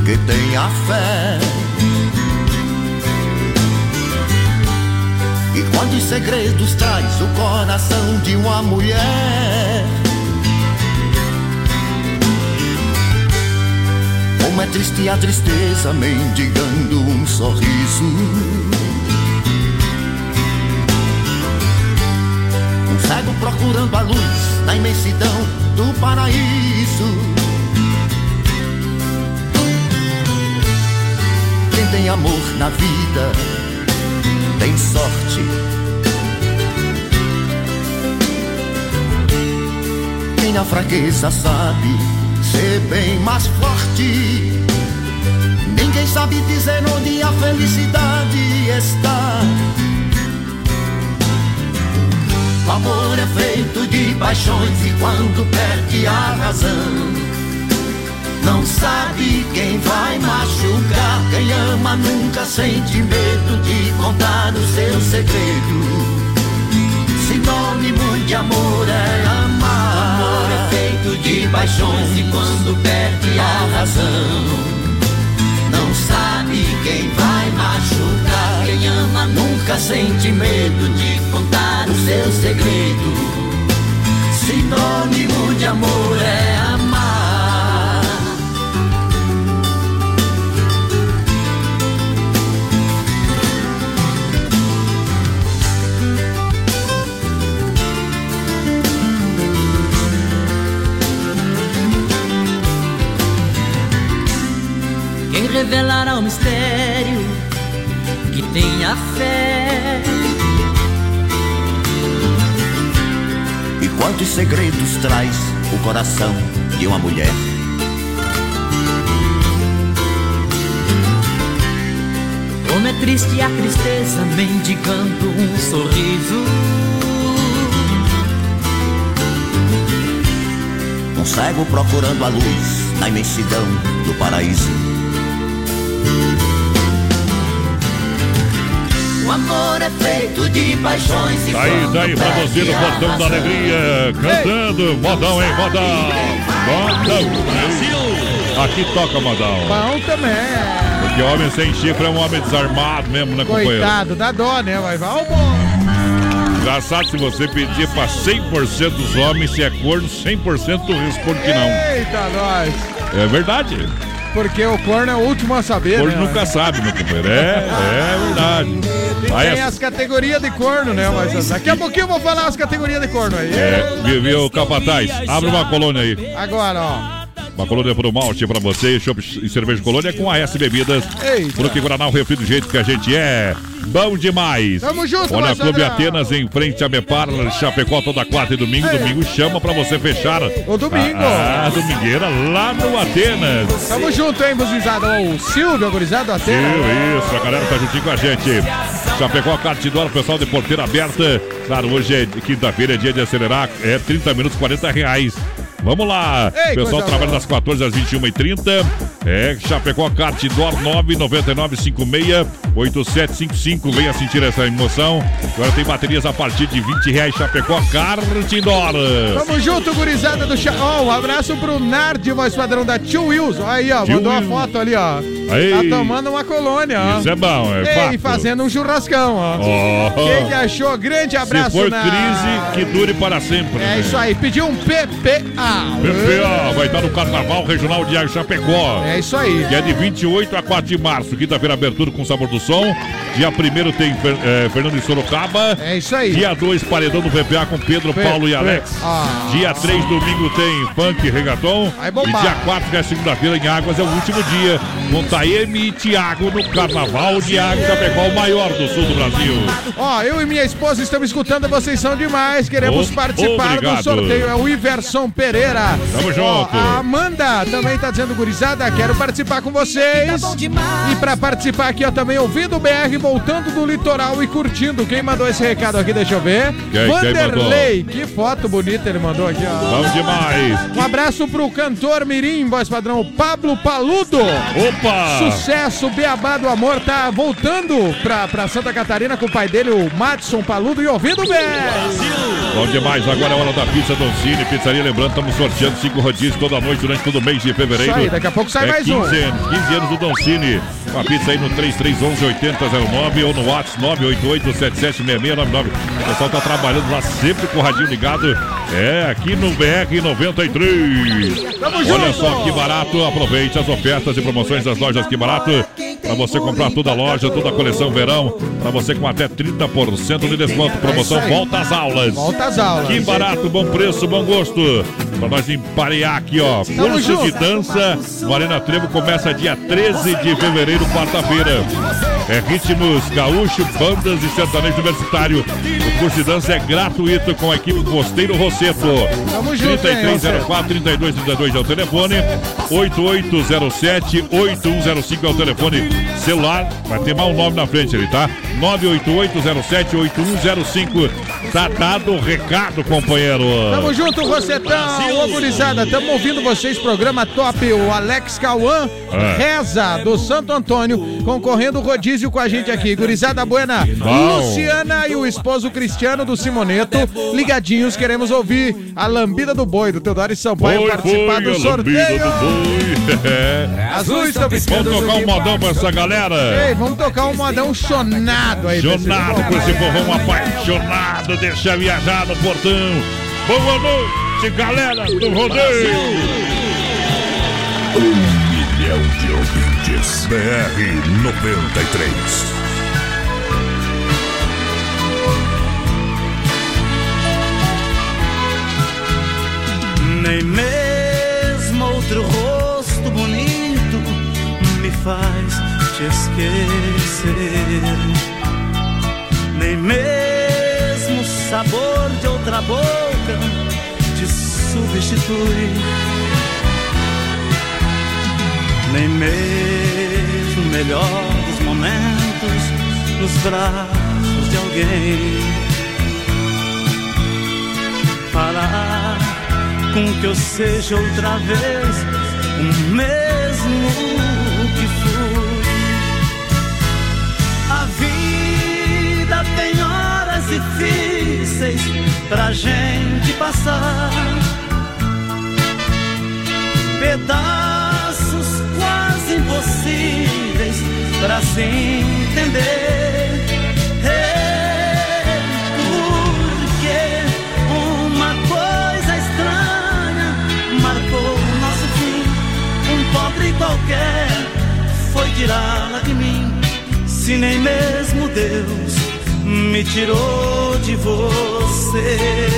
que tem a fé? E quantos segredos traz o coração de uma mulher? Como é triste a tristeza mendigando um sorriso. Um cego procurando a luz na imensidão do paraíso. Tem amor na vida tem sorte. Quem na fraqueza sabe ser bem mais forte. Ninguém sabe dizer onde a felicidade está. O amor é feito de paixões e quando perde a razão, não sabe quem vai machucar. Quem ama nunca sente medo de contar o seu segredo. Sinônimo de amor é amar. Amor é feito de paixões e quando perde a razão, não sabe quem vai machucar. Quem ama nunca sente medo de contar o seu segredo. Sinônimo de amor é revelará o mistério que tenha fé. E quantos segredos traz o coração de uma mulher? Como é triste a tristeza mendigando um sorriso. Um cego procurando a luz na imensidão do paraíso. O amor é feito de paixões e Tá aí, tá aí pra você no Portão da Alegria, cantando, modão, hein, modão. Modão. Brasil. Aqui toca modão. Bom também. Porque homem sem chifre é um homem desarmado mesmo, né, companheiro? Coitado, dá dó, né? Vai, vai, bom. Engraçado se você pedir pra 100% dos homens se é corno, 100% responde que não. Eita, nós. É verdade. Porque o corno é o último a saber, Corno né? nunca sabe, meu companheiro. É, é verdade. Aí, Tem as categorias de corno, né? Mas daqui a pouquinho eu vou falar as categorias de corno aí. é, viu, viu, Capataz? Abre uma colônia aí. Agora, ó. Uma colônia pro malte pra você, chopp e cerveja colônia com a S Bebidas. Eita. Porque Guaraná, o refri do jeito que a gente é. Bom demais. Tamo junto, Olha, Marcelo. Clube Atenas em frente a Mepar, Chapecó toda quarta e domingo. Domingo chama pra você fechar. O domingo. Ah, domingueira lá no Atenas. Tamo junto, hein, buzizada? O Silvio, agorizado, até. Viu, isso, a galera tá juntinho com a gente. Chapecó, Cartidora, pessoal de porteira aberta. Claro, hoje é quinta-feira, é dia de acelerar. É 30 minutos, 40 reais. Vamos lá. Ei, pessoal trabalha das 14 às 21h30. É Chapecó Cartidor 999568755. Venha sentir essa emoção. Agora tem baterias a partir de 20 reais. Chapecó Cartidor. Tamo junto, gurizada do chá. Ó, um abraço pro Nard, voz padrão da Tio Wilson. Aí, ó, Tio mandou Wilson. foto ali, ó. Aí. Tá tomando uma colônia, ó. Isso é bom, é fato. fazendo um churrascão, ó. Ó. Quem que achou? Grande abraço, Se for na- crise, que dure para sempre. É né? isso aí, pediu um PPA. PPA vai estar no Carnaval Regional de Chapecó. É isso aí. Que é de 28 a 4 de março. Quinta-feira, abertura com sabor do som. Dia 1 tem Fer- eh, Fernando de Sorocaba. É isso aí. Dia 2, paredão do VPA com Pedro, Pe- Paulo e Alex. Ah. Dia 3, domingo, tem funk e reggaeton. Vai E dia 4, que é segunda-feira, em Águas, é o último dia. Com Taeme e Tiago no Carnaval de Águas Chapecó, o maior do sul do Brasil. Ó, eu e minha esposa estamos escutando, vocês são demais. Queremos participar obrigado. do sorteio. É o Iverson Pereira. Tamo junto. a Amanda também tá dizendo, gurizada, quero participar com vocês. E pra participar aqui, ó, também ouvindo o BR, voltando do litoral e curtindo. Quem mandou esse recado aqui, deixa eu ver. Quem- quem Vanderlei, que foto bonita ele mandou aqui, ó. Bom demais. Um abraço pro cantor Mirim, voz padrão, Pablo Paludo. Opa! Sucesso, Beabá do Amor, tá voltando pra, pra Santa Catarina com o pai dele, o Madison Paludo, e ouvindo bem. Bom demais, agora é hora da pizza Doncini, pizzaria, lembrando, estamos sorteando cinco rodízios toda noite durante todo o mês de fevereiro. Isso aí, daqui a pouco sai é mais 15 um. anos, 15 anos do Doncini. Uma pizza aí no 3311-8009 ou no WhatsApp 988-776699. O pessoal tá trabalhando lá sempre com o radinho ligado. É, aqui no BR 93. Tamo Olha junto. só que barato, aproveite as ofertas e promoções das lojas Que Barato. para você comprar toda a loja, toda a coleção verão, para você com até 30% de desconto. Promoção Volta às Aulas. Volta às aulas. Que barato, bom preço, bom gosto. Pra nós emparear aqui, ó. Curso de dança no Arena Trevo começa dia 13 de fevereiro, quarta-feira. É ritmos gaúcho, bandas e sertanejo universitário. O curso de dança é gratuito com a equipe Costeiro Rosseto. Tamo junto, hein, 3304 3232 é o telefone. 8807 8105 é o telefone celular. Vai ter mal nome na frente ali, tá? 98807 8105. Tá dado o recado, companheiro. Tamo junto, Rosetão. Ô, gurizada, tamo ouvindo vocês, programa top. O Alex Cauã É. Reza, do Santo Antônio, concorrendo o rodízio com a gente aqui. Gurizada Buena, Bom. Luciana e o esposo Cristiano do Simoneto, ligadinhos, queremos ouvir a lambida do boi do Teodoro Sampaio Foi, participar foi, do sorteio. do boi. <laughs> É. Estão piscando. Vamos tocar um modão pra essa galera. Ei, vamos tocar um modão chonado aí. povo. por esse povão apaixonado, deixa viajar no portão. Boa noite, galera do rodeio. Um milhão de ouvintes. BR 93. Nem mesmo outro rosto bonito me faz te esquecer. Nem mesmo sabor de outra boca substitui. Nem mesmo o melhor dos momentos nos braços de alguém. Parar com que eu seja outra vez o mesmo que fui. A vida tem horas difíceis pra gente passar. Pedaços quase impossíveis pra se entender. Porque uma coisa estranha marcou o nosso fim. Um pobre qualquer foi tirá-la de mim. Se nem mesmo Deus me tirou de você.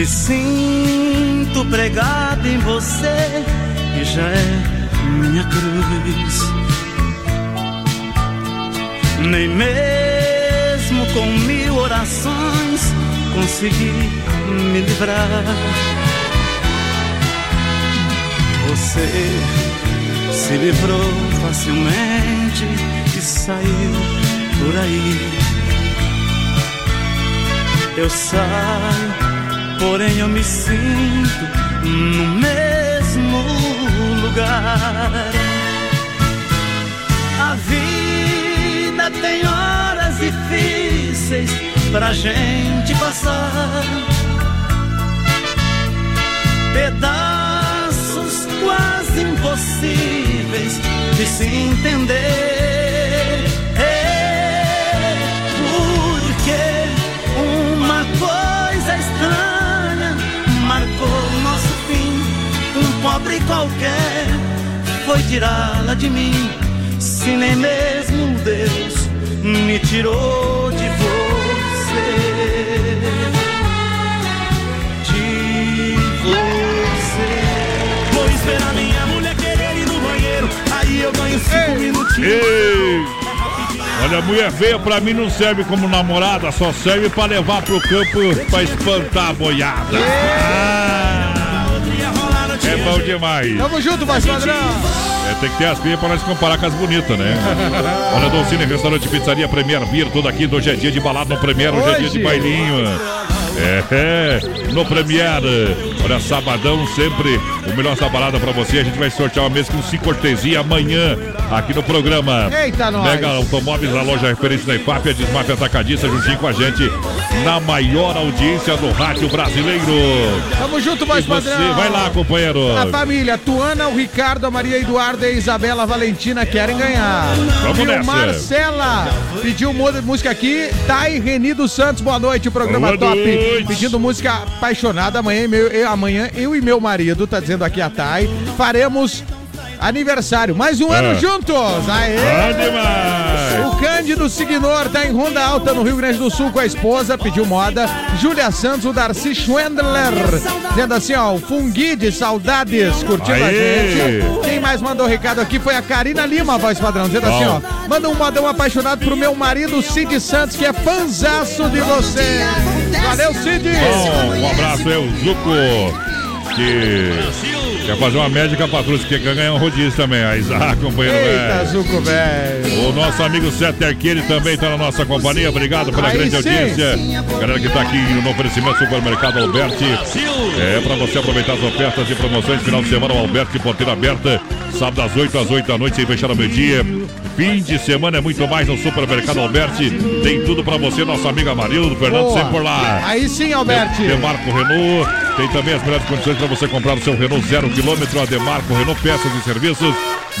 Me sinto pregado em você e já é minha cruz. Nem mesmo com mil orações consegui me livrar. Você se livrou facilmente e saiu por aí. Eu saio, porém eu me sinto no mesmo lugar. A vida tem horas difíceis pra gente passar. Pedaços quase impossíveis de se entender. Pobre qualquer foi tirá-la de mim. Se nem mesmo Deus me tirou de você. De você. Vou esperar minha mulher querer ir no banheiro. Aí eu ganho cinco minutinhos. Ei! Olha, a mulher feia pra mim não serve como namorada, só serve pra levar pro campo pra espantar a boiada. Ah, é bom demais. Tamo junto, mais padrão. É, tem que ter as feias pra nós comparar com as bonitas, né? <laughs> Olha, Dolcine, restaurante Pizzaria Premier Beer, tudo aqui. Hoje é dia de balada no Premier, hoje é dia de bailinho. É, no Premier. Olha, sabadão sempre o melhor da balada pra você. A gente vai sortear uma mesa com cinco cortesia amanhã aqui no programa. Eita, nós. Mega Automóveis, a loja referente da IFAP, a Desmafia Atacadista, juntinho com a gente na maior audiência do rádio brasileiro. Tamo junto, mais você, padrão. vai lá, companheiro. A família, Tuana, o Ricardo, a Maria Eduarda e a Isabela Valentina querem ganhar. Vamos e nessa. o Marcela pediu música aqui. Thay Reni dos Santos, boa noite. O programa Boa top. noite. Pedindo música apaixonada. Amanhã, meu, eu, amanhã eu e meu marido, tá dizendo aqui a Thay, faremos aniversário. Mais um É. ano juntos. Aê! Bom. O Cândido Signor tá em Ronda Alta, no Rio Grande do Sul, com a esposa, pediu moda. Júlia Santos, o Darcy Schwendler, dizendo assim, ó, o Fungui de saudades, curtindo a Aê! gente. Quem mais mandou recado aqui foi a Karina Lima, voz padrão, dizendo assim, ó, manda um modão apaixonado pro meu marido Cid Santos, que é fanzaço de você. Valeu, Cid! Bom, um abraço o Zuco, que quer fazer uma médica patrulha, que quer ganhar um rodízio também. A Isaac, companheiro Eita, velho. Zuco, velho. O nosso amigo Sete Arqueire também está na nossa companhia. Obrigado pela Aí grande sim. audiência. Galera que está aqui no oferecimento Supermercado Alberti. É para você aproveitar as ofertas e promoções. Final de semana, o Alberti Porteira Aberta. Sábado às 8 às 8 da noite, sem fechar ao meio-dia. Fim de semana é muito mais no Supermercado Alberti. Tem tudo para você, nosso amigo Amarildo, Fernando, Boa. sempre por lá. Aí sim, Alberti. Demarco Renault. Tem também as melhores condições para você comprar o seu Renault zero quilômetro. A Demarco Renault Peças e Serviços,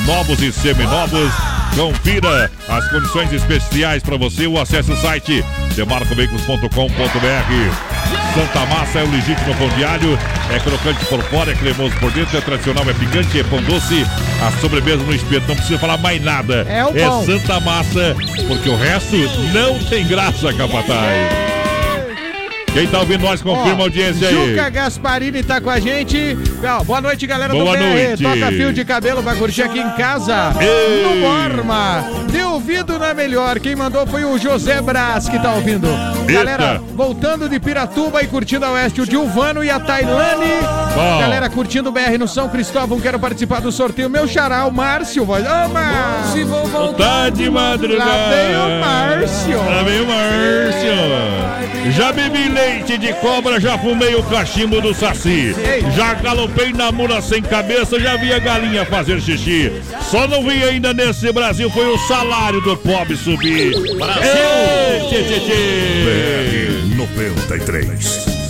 novos e seminovos. Confira as condições especiais para você ou acesse o site demarcoveículos.com.br. Santa Massa é o legítimo pão alho, é crocante por fora, é cremoso por dentro, é tradicional, é picante, é pão doce, a sobremesa no espeto, não precisa falar mais nada. É o pão. Santa Massa, porque o resto não tem graça, capataz. Quem tá ouvindo nós, confirma a audiência aí. Juca Gasparini tá com a gente. Ó, boa noite, galera Boa do BR. noite. Toca fio de cabelo, vai curtir aqui em casa. Ei. No Borma. De ouvido na melhor. Quem mandou foi o José Brás, que tá ouvindo. Galera, voltando de Piratuba e curtindo a Oeste, o Dilvano e a Tailane. Bom. Galera, curtindo o BR no São Cristóvão. Quero participar do sorteio. Meu xará, o Márcio. Vai. Ô, Márcio. Tá de madrugada. Lá vem o Márcio. Lá vem o Márcio. Já bebi leite de cobra, já fumei o cachimbo do saci. Já galopei na mula sem cabeça, já vi a galinha fazer xixi. Só não vi ainda nesse Brasil foi o salário do pobre subir. Brasil! Tchê, tchê, tchê. BR 93.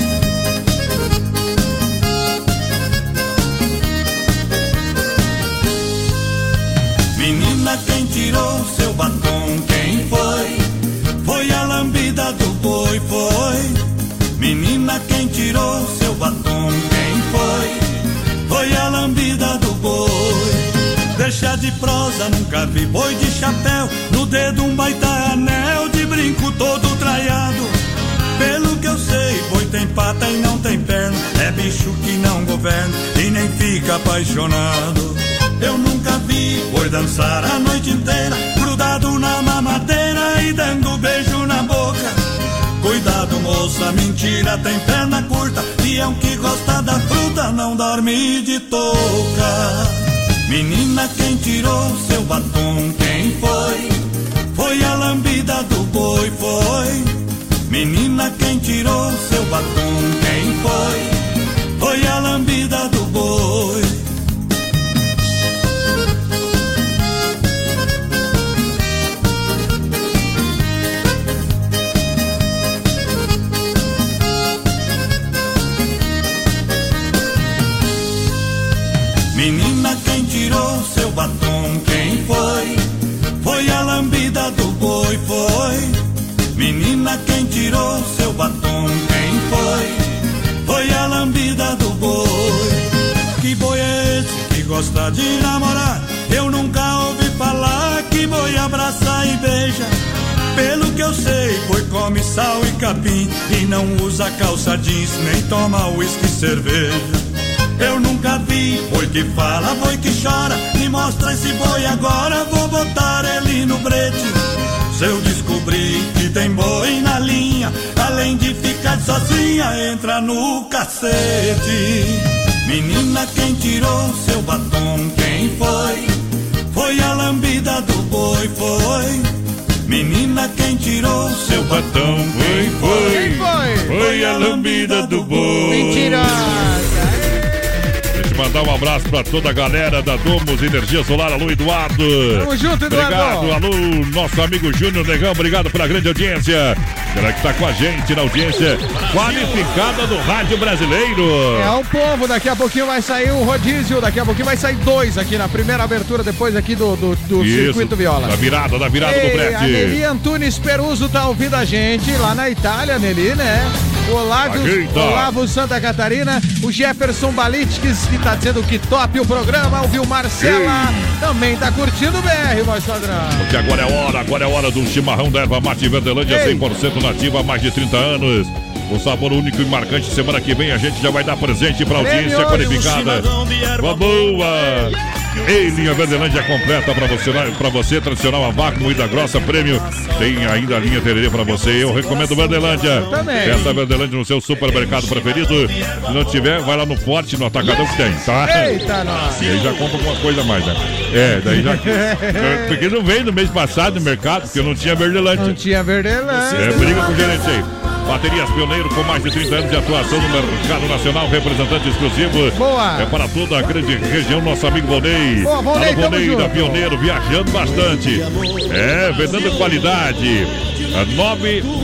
Menina, quem tirou seu batom? Deixa de prosa, nunca vi boi de chapéu. No dedo um baita anel de brinco todo traiado. Pelo que eu sei, boi tem pata e não tem perna. É bicho que não governa e nem fica apaixonado. Eu nunca vi boi dançar a noite inteira, grudado na mamadeira e dando beijo na boca. Cuidado, moça, mentira, tem perna curta. Peão que gosta da fruta não dorme de touca. Menina, quem tirou seu batom? Quem foi? Foi a lambida do boi, foi. Menina, quem tirou seu batom? Quem foi? Foi a lambida do boi. Batom? Quem foi? Foi a lambida do boi. Que boi é esse que gosta de namorar? Eu nunca ouvi falar que boi abraça e beija. Pelo que eu sei, boi come sal e capim e não usa calça jeans nem toma uísque e cerveja. Eu nunca vi boi que fala, boi que chora. Me mostra esse boi agora, vou botar ele no brete. Se eu descobrir que tem boi na linha, além de ficar sozinha, entra no cacete. Menina, quem tirou seu batom? Quem foi? Foi a lambida do boi, foi. Menina, quem tirou seu batom? Quem foi? Quem foi? Foi a lambida do boi. Mentirosa. Mandar um abraço pra toda a galera da Domos Energia Solar. Alô, Eduardo. Tamo junto, Eduardo. Obrigado, alô, nosso amigo Júnior Negão. Obrigado pela grande audiência. Galera que tá com a gente na audiência qualificada do Rádio Brasileiro. É o povo, daqui a pouquinho vai sair o rodízio, daqui a pouquinho vai sair dois aqui na primeira abertura, depois aqui do, do, do Isso, Circuito Viola. Da virada, da virada do Ei, brete. A Nelly Antunes Peruso tá ouvindo a gente lá na Itália, Nelly, né? O Ajeita. Olavo Santa Catarina, o Jefferson Balitskis, que tá dizendo que top o programa, o Viu Marcela, também tá curtindo o BR, voz padrão. Porque agora é hora, agora é hora do chimarrão da erva mate Verdelândia, Ei. 100% nativa há mais de 30 anos. O sabor único e marcante. Semana que vem a gente já vai dar presente pra audiência qualificada. Uma boa! Ei, linha Verdelândia completa pra você, pra você, tradicional a vácuo, moída grossa, prêmio. Tem ainda a linha tererê pra você. Eu recomendo Verdelândia. Também. Peça Verdelândia no seu supermercado preferido. Se não tiver, vai lá no Forte, no Atacadão que tem, tá? Eita, nós. E aí já compra alguma coisa a mais, né? É, daí já. <laughs> Porque não veio no mês passado no mercado, porque não tinha Verdelândia. Não tinha Verdelândia. É, briga com o gerente aí. Baterias Pioneiro com mais de 30 anos de atuação no mercado nacional, representante exclusivo. Boa. É para toda a grande região, nosso amigo Volney. Boa, Volney, Alô, Volney da. Pioneiro, viajando bastante. É, vendendo qualidade. É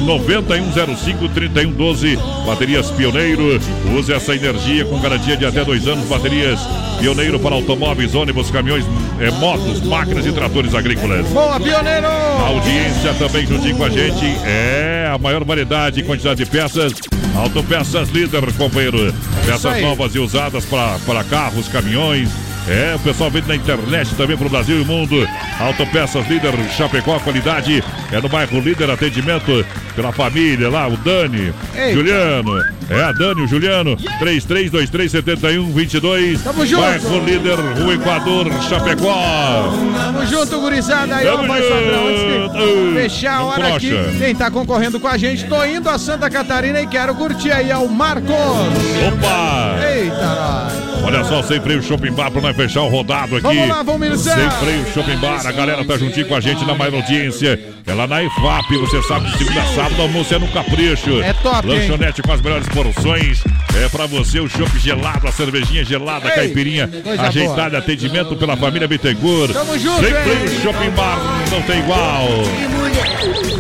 991053112. Baterias Pioneiro. Use essa energia com garantia de até dois anos. Baterias Pioneiro para automóveis, ônibus, caminhões, é, motos, máquinas e tratores agrícolas. Boa, pioneiro! A audiência também juntinho com a gente. É a maior variedade e quantidade de peças. Autopeças líder, companheiro. Peças novas e usadas para carros, caminhões. É, o pessoal vende na internet também para o Brasil e o mundo. Autopeças líder, Chapecó, qualidade. É no bairro líder, atendimento pela família lá, o Dani, Eita. Juliano. É a Dani, o Juliano. 33237122. Tamo junto. Bairro líder, Rua Equador, Chapecó. Tamo junto, gurizada. Aí, ó. Antes de fechar a Não hora aqui, brocha. quem tá concorrendo com a gente, tô indo a Santa Catarina e quero curtir aí, é o Marcos. Opa! Eita, nós. Olha só, sem freio Shopping Bar pra nós fechar o rodado aqui. Vamos lá, vamos iniciar. Sem freio Shopping Bar, a galera tá juntinho com a gente na maior audiência. É lá na IFAP, você sabe, de segunda a sábado, almoço é no Capricho. É top, hein? Lanchonete com as melhores porções. É pra você o chopp gelado, a cervejinha gelada, a caipirinha ajeitada, atendimento pela família Bittencourt. Tamo junto, Sem hein? freio Shopping Bar, não tem igual.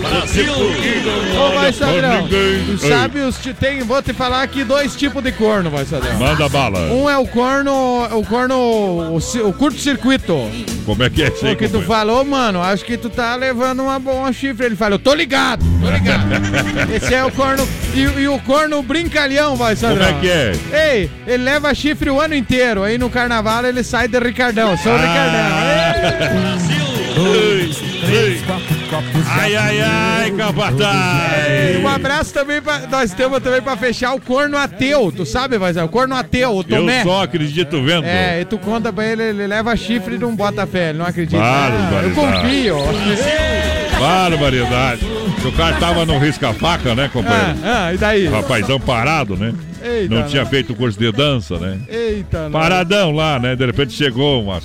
Brasil! Ô, vai, Sadrão. Tu sabe os ti- tem, vou te falar aqui dois tipos de corno, vai, Sadrão. Manda bala. Um é o corno, o corno, o, o curto-circuito. Como é que é isso aí, O que tu falou, mano, acho que tu tá levando uma boa chifre. Ele falou, tô ligado, tô ligado. <laughs> Esse é o corno. E, e o corno brincalhão, vai, Sandrão. Como é que é? Ei, ele leva chifre o ano inteiro. Aí no carnaval ele sai de Ricardão. Sou o Ah. Ai, ai, ai, capataz! Um abraço também pra, nós temos também pra fechar o corno ateu. Tu sabe, vai, o corno ateu, o Eu Tomé. só acredito vendo. É, e tu conta pra ele, ele leva chifre e não bota fé, ele não acredita. Ah, eu confio. Barbaridade. O cara tava no risca-faca, né, companheiro? Ah, ah, e daí? O Rapazão parado, né? Eita, Não tinha feito curso de dança, né? Eita. Paradão lá, né? De repente chegou uma,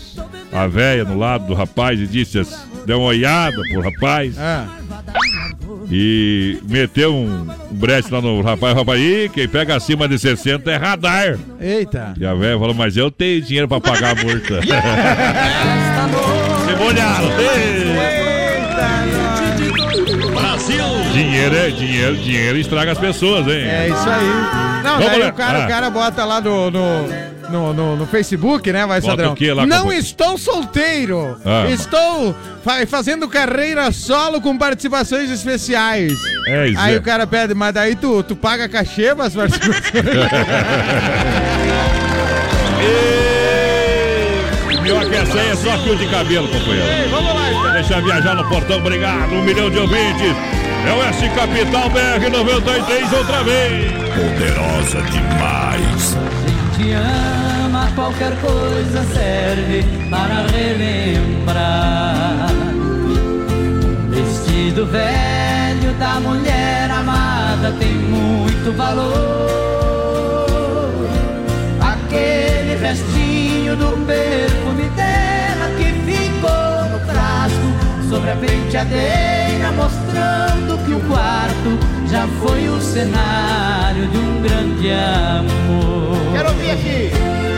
a véia no lado do rapaz e disse, assim, deu uma olhada pro rapaz Ah, e meteu um, brete lá no rapaz. Rapaz, ih, quem pega acima de 60 é radar. eita. E a velha falou, mas eu tenho dinheiro pra pagar a multa. <laughs> Se molharam. Brasil! Dinheiro é dinheiro, dinheiro estraga as pessoas, hein? É isso aí. Não, Vamos daí o cara, Ah. o cara bota lá no, no, no, no- no Facebook, né, vai, Bota Sadrão? lá, Não estou solteiro. Ah. Estou fa- fazendo carreira solo com participações especiais. É isso. Aí é. o cara pede, mas daí tu, tu paga cachê pras participações? <laughs> Pior que essa aí é só fio de cabelo, companheiro. Ei, vamos lá, então. Deixa viajar no portão, obrigado. Um milhão de ouvintes. É o S Capital BR 93 outra vez. Poderosa demais. Te ama, qualquer coisa serve para relembrar. Vestido velho da mulher amada tem muito valor. Aquele restinho do perfume penteadeira, mostrando que o quarto já foi o cenário de um grande amor. Quero ouvir aqui.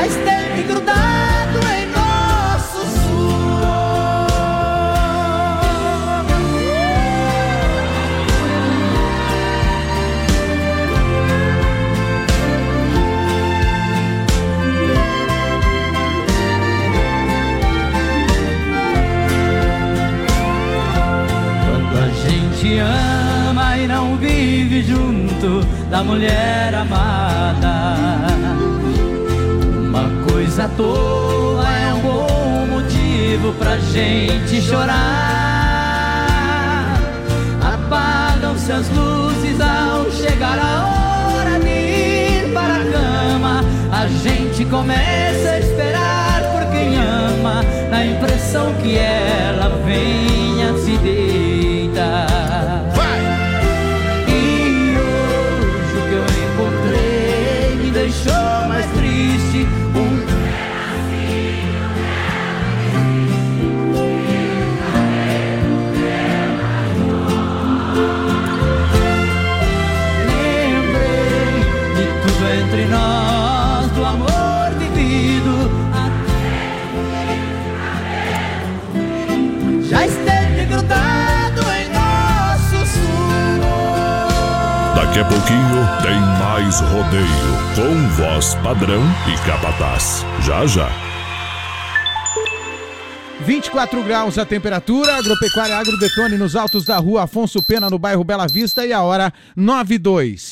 Esteve grudado em nosso Quando a gente ama e não vive junto da mulher amada, à toa é um bom motivo pra gente chorar. Apagam-se as luzes ao chegar a hora de ir para a cama. A gente começa a esperar por quem ama, na impressão que ela venha Daqui a pouquinho tem mais rodeio com voz padrão e capataz. Já já. 24 graus a temperatura, agropecuária Agrodetone nos altos da rua Afonso Pena, no bairro Bela Vista, e a hora 9 e 2.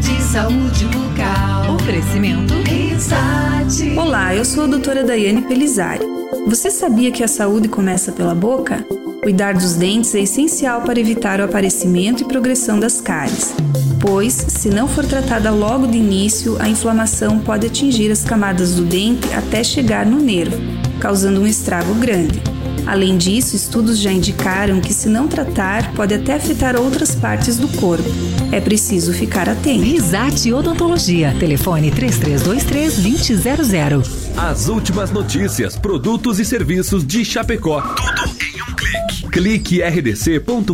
De saúde bucal. Oferecimento Risate. Olá, eu sou a doutora Daiane Pelizari. Você sabia que a saúde começa pela boca? Cuidar dos dentes é essencial para evitar o aparecimento e progressão das cáries, pois, se não for tratada logo de início, a inflamação pode atingir as camadas do dente até chegar no nervo, causando um estrago grande. Além disso, estudos já indicaram que, se não tratar, pode até afetar outras partes do corpo. É preciso ficar atento. Risate Odontologia. Telefone 3323-2000. As últimas notícias, produtos e serviços de Chapecó. Tudo em um clique. Clique rdc.com.br.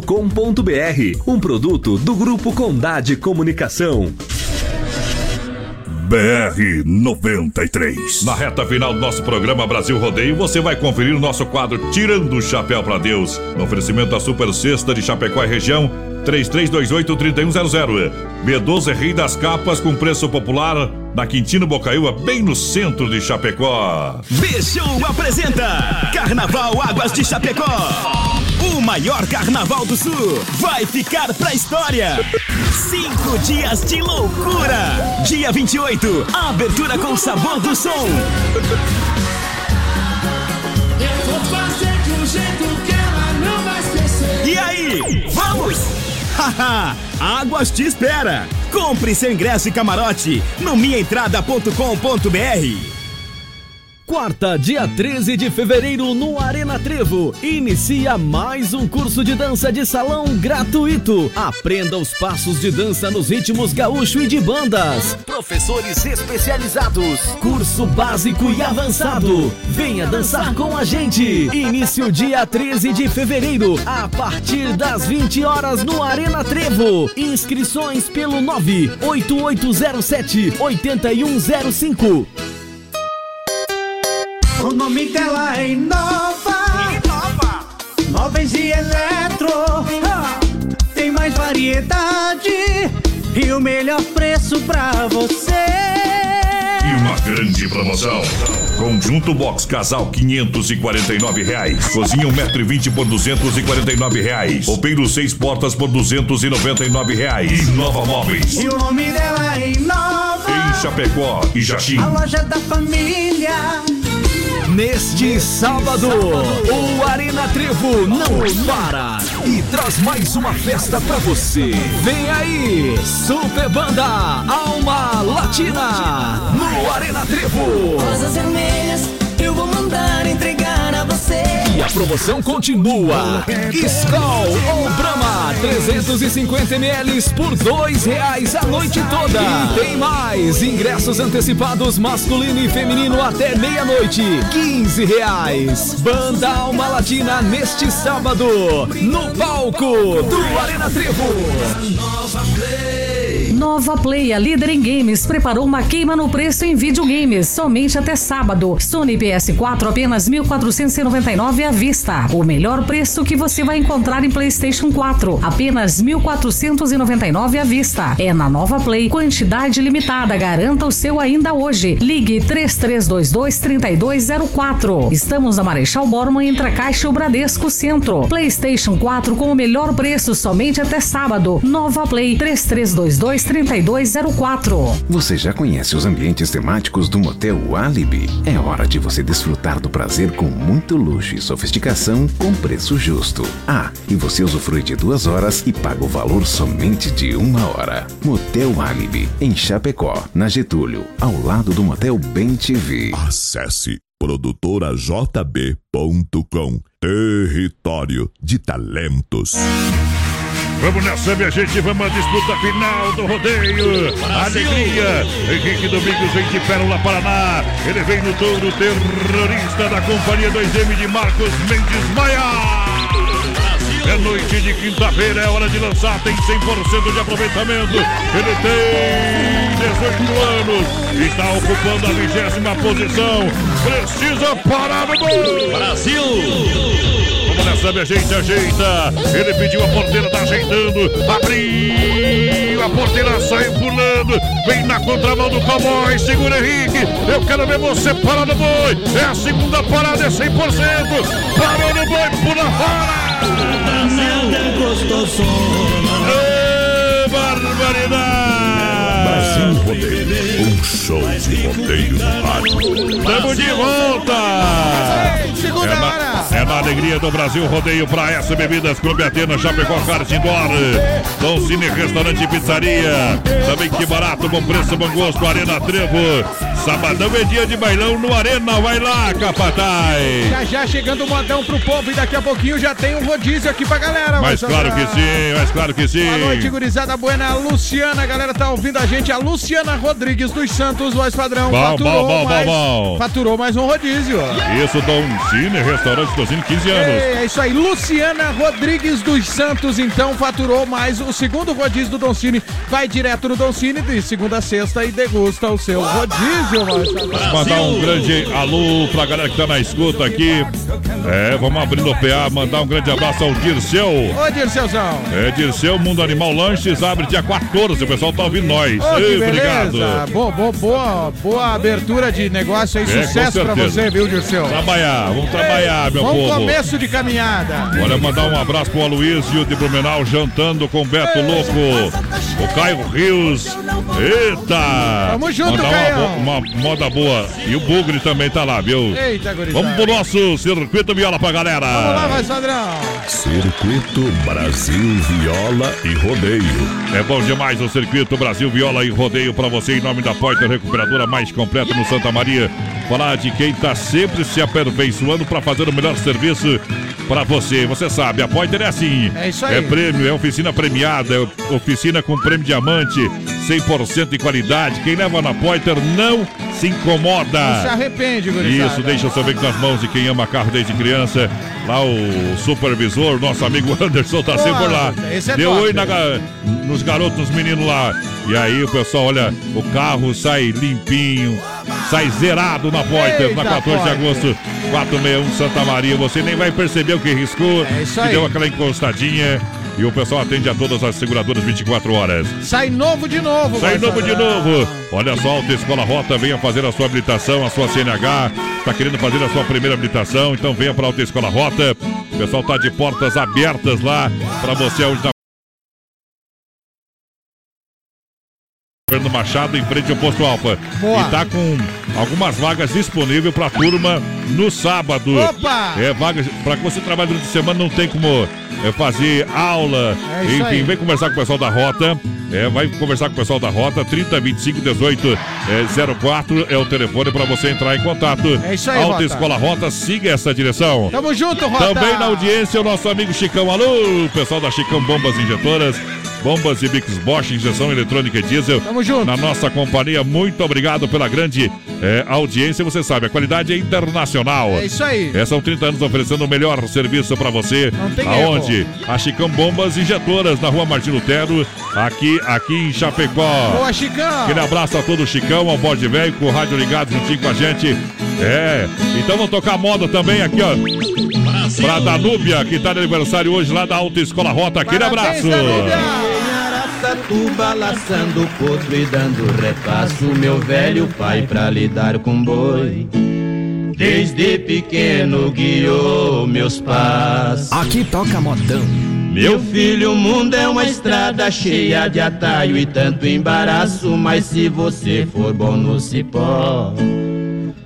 Um produto do Grupo Condade Comunicação. BR 93. Na reta final do nosso programa Brasil Rodeio, você vai conferir o nosso quadro Tirando o Chapéu para Deus. No oferecimento da Super Sexta de Chapecó e região, 3328-3100. B12 Rei das Capas com preço popular na Quintino Bocaiúva, bem no centro de Chapecó. Bichou apresenta Carnaval Águas de Chapecó. O maior carnaval do sul vai ficar pra história. Cinco dias de loucura. Dia 28, abertura com sabor do som. Eu vou fazer de um jeito que ela não vai esquecer. E aí, vamos? <laughs> Haha, Águas te espera. Compre seu ingresso e camarote no minhaentrada.com.br. Quarta, dia 13 de fevereiro, no Arena Trevo. Inicia mais um curso de dança de salão gratuito. Aprenda os passos de dança nos ritmos gaúcho e de bandas. Professores especializados. Curso básico e avançado. Venha dançar com a gente. Início dia 13 de fevereiro, a partir das 20 horas no Arena Trevo. Inscrições pelo 98807 8105. O nome dela é Inova. Inova. Móveis e eletro. Ah, Tem mais variedade e o melhor preço pra você. E uma grande promoção. Conjunto Box Casal 549 reais. Cozinha 1,20m por 249 reais. Roupeiro 6 portas por 299 reais. E Nova Móveis. E o nome dela é Inova. Em Chapecó e Jaxim. A loja da família. Neste sábado, o Arena Trevo não para e traz mais uma festa pra você. Vem aí, Super Banda Alma Latina no Arena Trevo. Rosas vermelhas, eu vou mandar entregar você. E a promoção continua. Skol ou Brahma, 350 ml por dois reais a noite toda. E tem mais, ingressos antecipados masculino e feminino até meia-noite, 15 reais. Banda Alma Latina neste sábado, no palco do Arena Trevo. Nova Play, a líder em games, preparou uma queima no preço em videogames, somente até sábado. Sony PS4 apenas 1.499 à vista. O melhor preço que você vai encontrar em PlayStation 4, apenas 1.499 à vista. É na Nova Play, quantidade limitada. Garanta o seu ainda hoje. Ligue 3322-3204. Estamos na Marechal Borman entre a Caixa e o Bradesco Centro. PlayStation 4 com o melhor preço somente até sábado. Nova Play 3322-3204. Você já conhece os ambientes temáticos do Motel Alibi? É hora de você desfrutar do prazer com muito luxo e sofisticação com preço justo. Ah, e você usufrui de duas horas e paga o valor somente de uma hora. Motel Alibi, em Chapecó, na Getúlio, ao lado do Motel Bem TV. Acesse produtorajb.com Território de Talentos. Vamos nessa, minha gente, vamos à disputa final do rodeio. Alegria. Henrique Domingos vem de Pérola, Paraná. Ele vem no touro terrorista da Companhia 2M de Marcos Mendes Maia. É noite de quinta-feira, é hora de lançar, tem 100% de aproveitamento. Ele tem 18 anos, está ocupando a vigésima posição. Precisa parar no gol. Brasil! Nessa, minha gente, ajeita. Ele pediu a porteira, tá ajeitando. Abriu, a porteira sai pulando. Vem na contramão do cowboy, segura Henrique. Eu quero ver você parar no boi. É a segunda parada, é 100%. Parou no boi, pula fora. Nada gostosona. Ê, barbaridade! Rodeio, um show de rodeio no rádio. Estamos de volta! Segunda é na, é na alegria do Brasil Rodeio pra essa Bebidas Clube Atena, Chapecó, Kart Indoor, Dom Cine Restaurante e Pizzaria. Também que barato, bom preço, bom gosto, Arena Trevo. Sabadão é dia de bailão no Arena, vai lá, Capataz! Já já chegando o modão pro povo e daqui a pouquinho já tem um rodízio aqui pra galera. Mas claro que sim, mas claro que sim. Boa noite, gurizada buena. A Luciana, a galera tá ouvindo a gente. A Luciana Rodrigues dos Santos, voz padrão. Bom, faturou bom, bom, mais. Faturou mais um rodízio. Isso, Dom Cine, restaurante Dom Cine, 15 anos. É, é isso aí. Luciana Rodrigues dos Santos, então, faturou mais o segundo rodízio do Doncini. Vai direto no Doncini de segunda a sexta e degusta o seu rodízio, voz padrão. Mandar um grande alô pra galera que tá na escuta aqui. É, vamos abrindo o PA, mandar um grande abraço ao Dirceu. Ô, Dirceuzão. É, Dirceu, Mundo Animal Lanches, abre dia 14. O pessoal tá ouvindo nós. Que Ei. Obrigado. Boa, boa, boa, boa abertura de negócio aí. É, Sucesso pra você, viu, Dirceu? Trabalhar, vamos trabalhar, meu Bom povo. começo de caminhada. Olha, mandar um abraço pro Aloysio de Blumenau, jantando com Beto Louco. O Caio Rios. Eita! Tamo junto, Caião. uma, uma moda boa. E o Bugre também tá lá, viu? Eita, gurizada. Vamos pro nosso circuito viola pra galera. Vamos lá, vai, Sadrão. Circuito Brasil Viola e Rodeio. É bom demais o circuito Brasil Viola e Rodeio pra você em nome da Poiter Recuperadora mais completa no Santa Maria. Falar de quem tá sempre se aperfeiçoando pra fazer o melhor serviço pra você. Você sabe, a Poiter é assim. É isso aí. É prêmio, é oficina premiada, é oficina com prêmio diamante, 100% de qualidade. Quem leva na Poiter não se incomoda. Não se arrepende, gurizada. Isso, deixa seu bem nas mãos de quem ama carro desde criança. Lá o supervisor, nosso amigo <laughs> Anderson, tá sempre por lá. esse é Deu top. oi na nos garotos, nos meninos lá. E aí o pessoal, olha, o carro sai limpinho, sai zerado na Poiter, na Eita, 14 de agosto, 461 Santa Maria. Você nem vai perceber o que riscou, É que deu aquela encostadinha. E o pessoal atende a todas as seguradoras 24 horas. Sai novo de novo. Sai novo de novo. Olha só, Alta Escola Rota, venha fazer a sua habilitação, a sua CNH. Está querendo fazer a sua primeira habilitação, então venha para a Alta Escola Rota. O pessoal está de portas abertas lá para você hoje na Fernando Machado em frente ao Posto Alfa. Boa. E tá com algumas vagas disponíveis para turma no sábado. Opa! É vagas para que você trabalhe durante a semana não tem como é, fazer aula. É Enfim, aí. vem conversar com o pessoal da Rota. É, vai conversar com o pessoal da Rota 30 25 18 é, 04 é o telefone para você entrar em contato. É isso aí, Alta Rota. Escola Rota, siga essa direção. Tamo junto, Rota. Também na audiência, o nosso amigo Chicão. Alô, pessoal da Chicão Bombas Injetoras. Bombas e Bix Bosch, injeção eletrônica e diesel. Tamo junto. Na nossa companhia, muito obrigado pela grande é, audiência. Você sabe, a qualidade é internacional. É isso aí. É, são 30 anos oferecendo o melhor serviço para você. Não tem Aonde? erro. A Chicão Bombas Injetoras, na rua Martin Lutero, aqui, aqui em Chapecó. Boa, Chicão. Aquele abraço a todo o Chicão, ao Bode Velho, com o rádio ligado juntinho com a gente. É, então vamos tocar moda também aqui, ó. Pra Danúbia, que tá de aniversário hoje lá da Alta Escola Rota. Aquele abraço. Araçatuba laçando potro e dando repasso. Meu velho pai pra lidar com boi. Desde pequeno guiou meus passos. Aqui toca modão. Meu filho, o mundo é uma estrada cheia de atalho e tanto embaraço. Mas se você for bom no cipó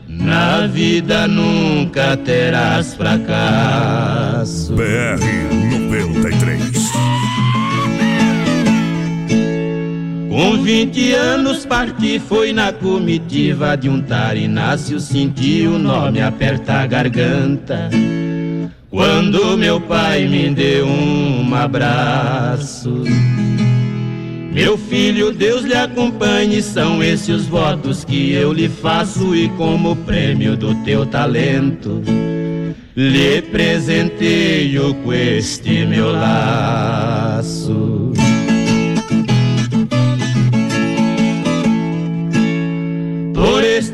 Na vida nunca terás fracasso. BR Com 20 anos parti, foi na comitiva de um tarinácio, senti o nome apertar a garganta. Quando meu pai me deu um abraço. Meu filho, Deus lhe acompanhe, são esses os votos que eu lhe faço e como prêmio do teu talento. Lhe presenteio com este meu laço.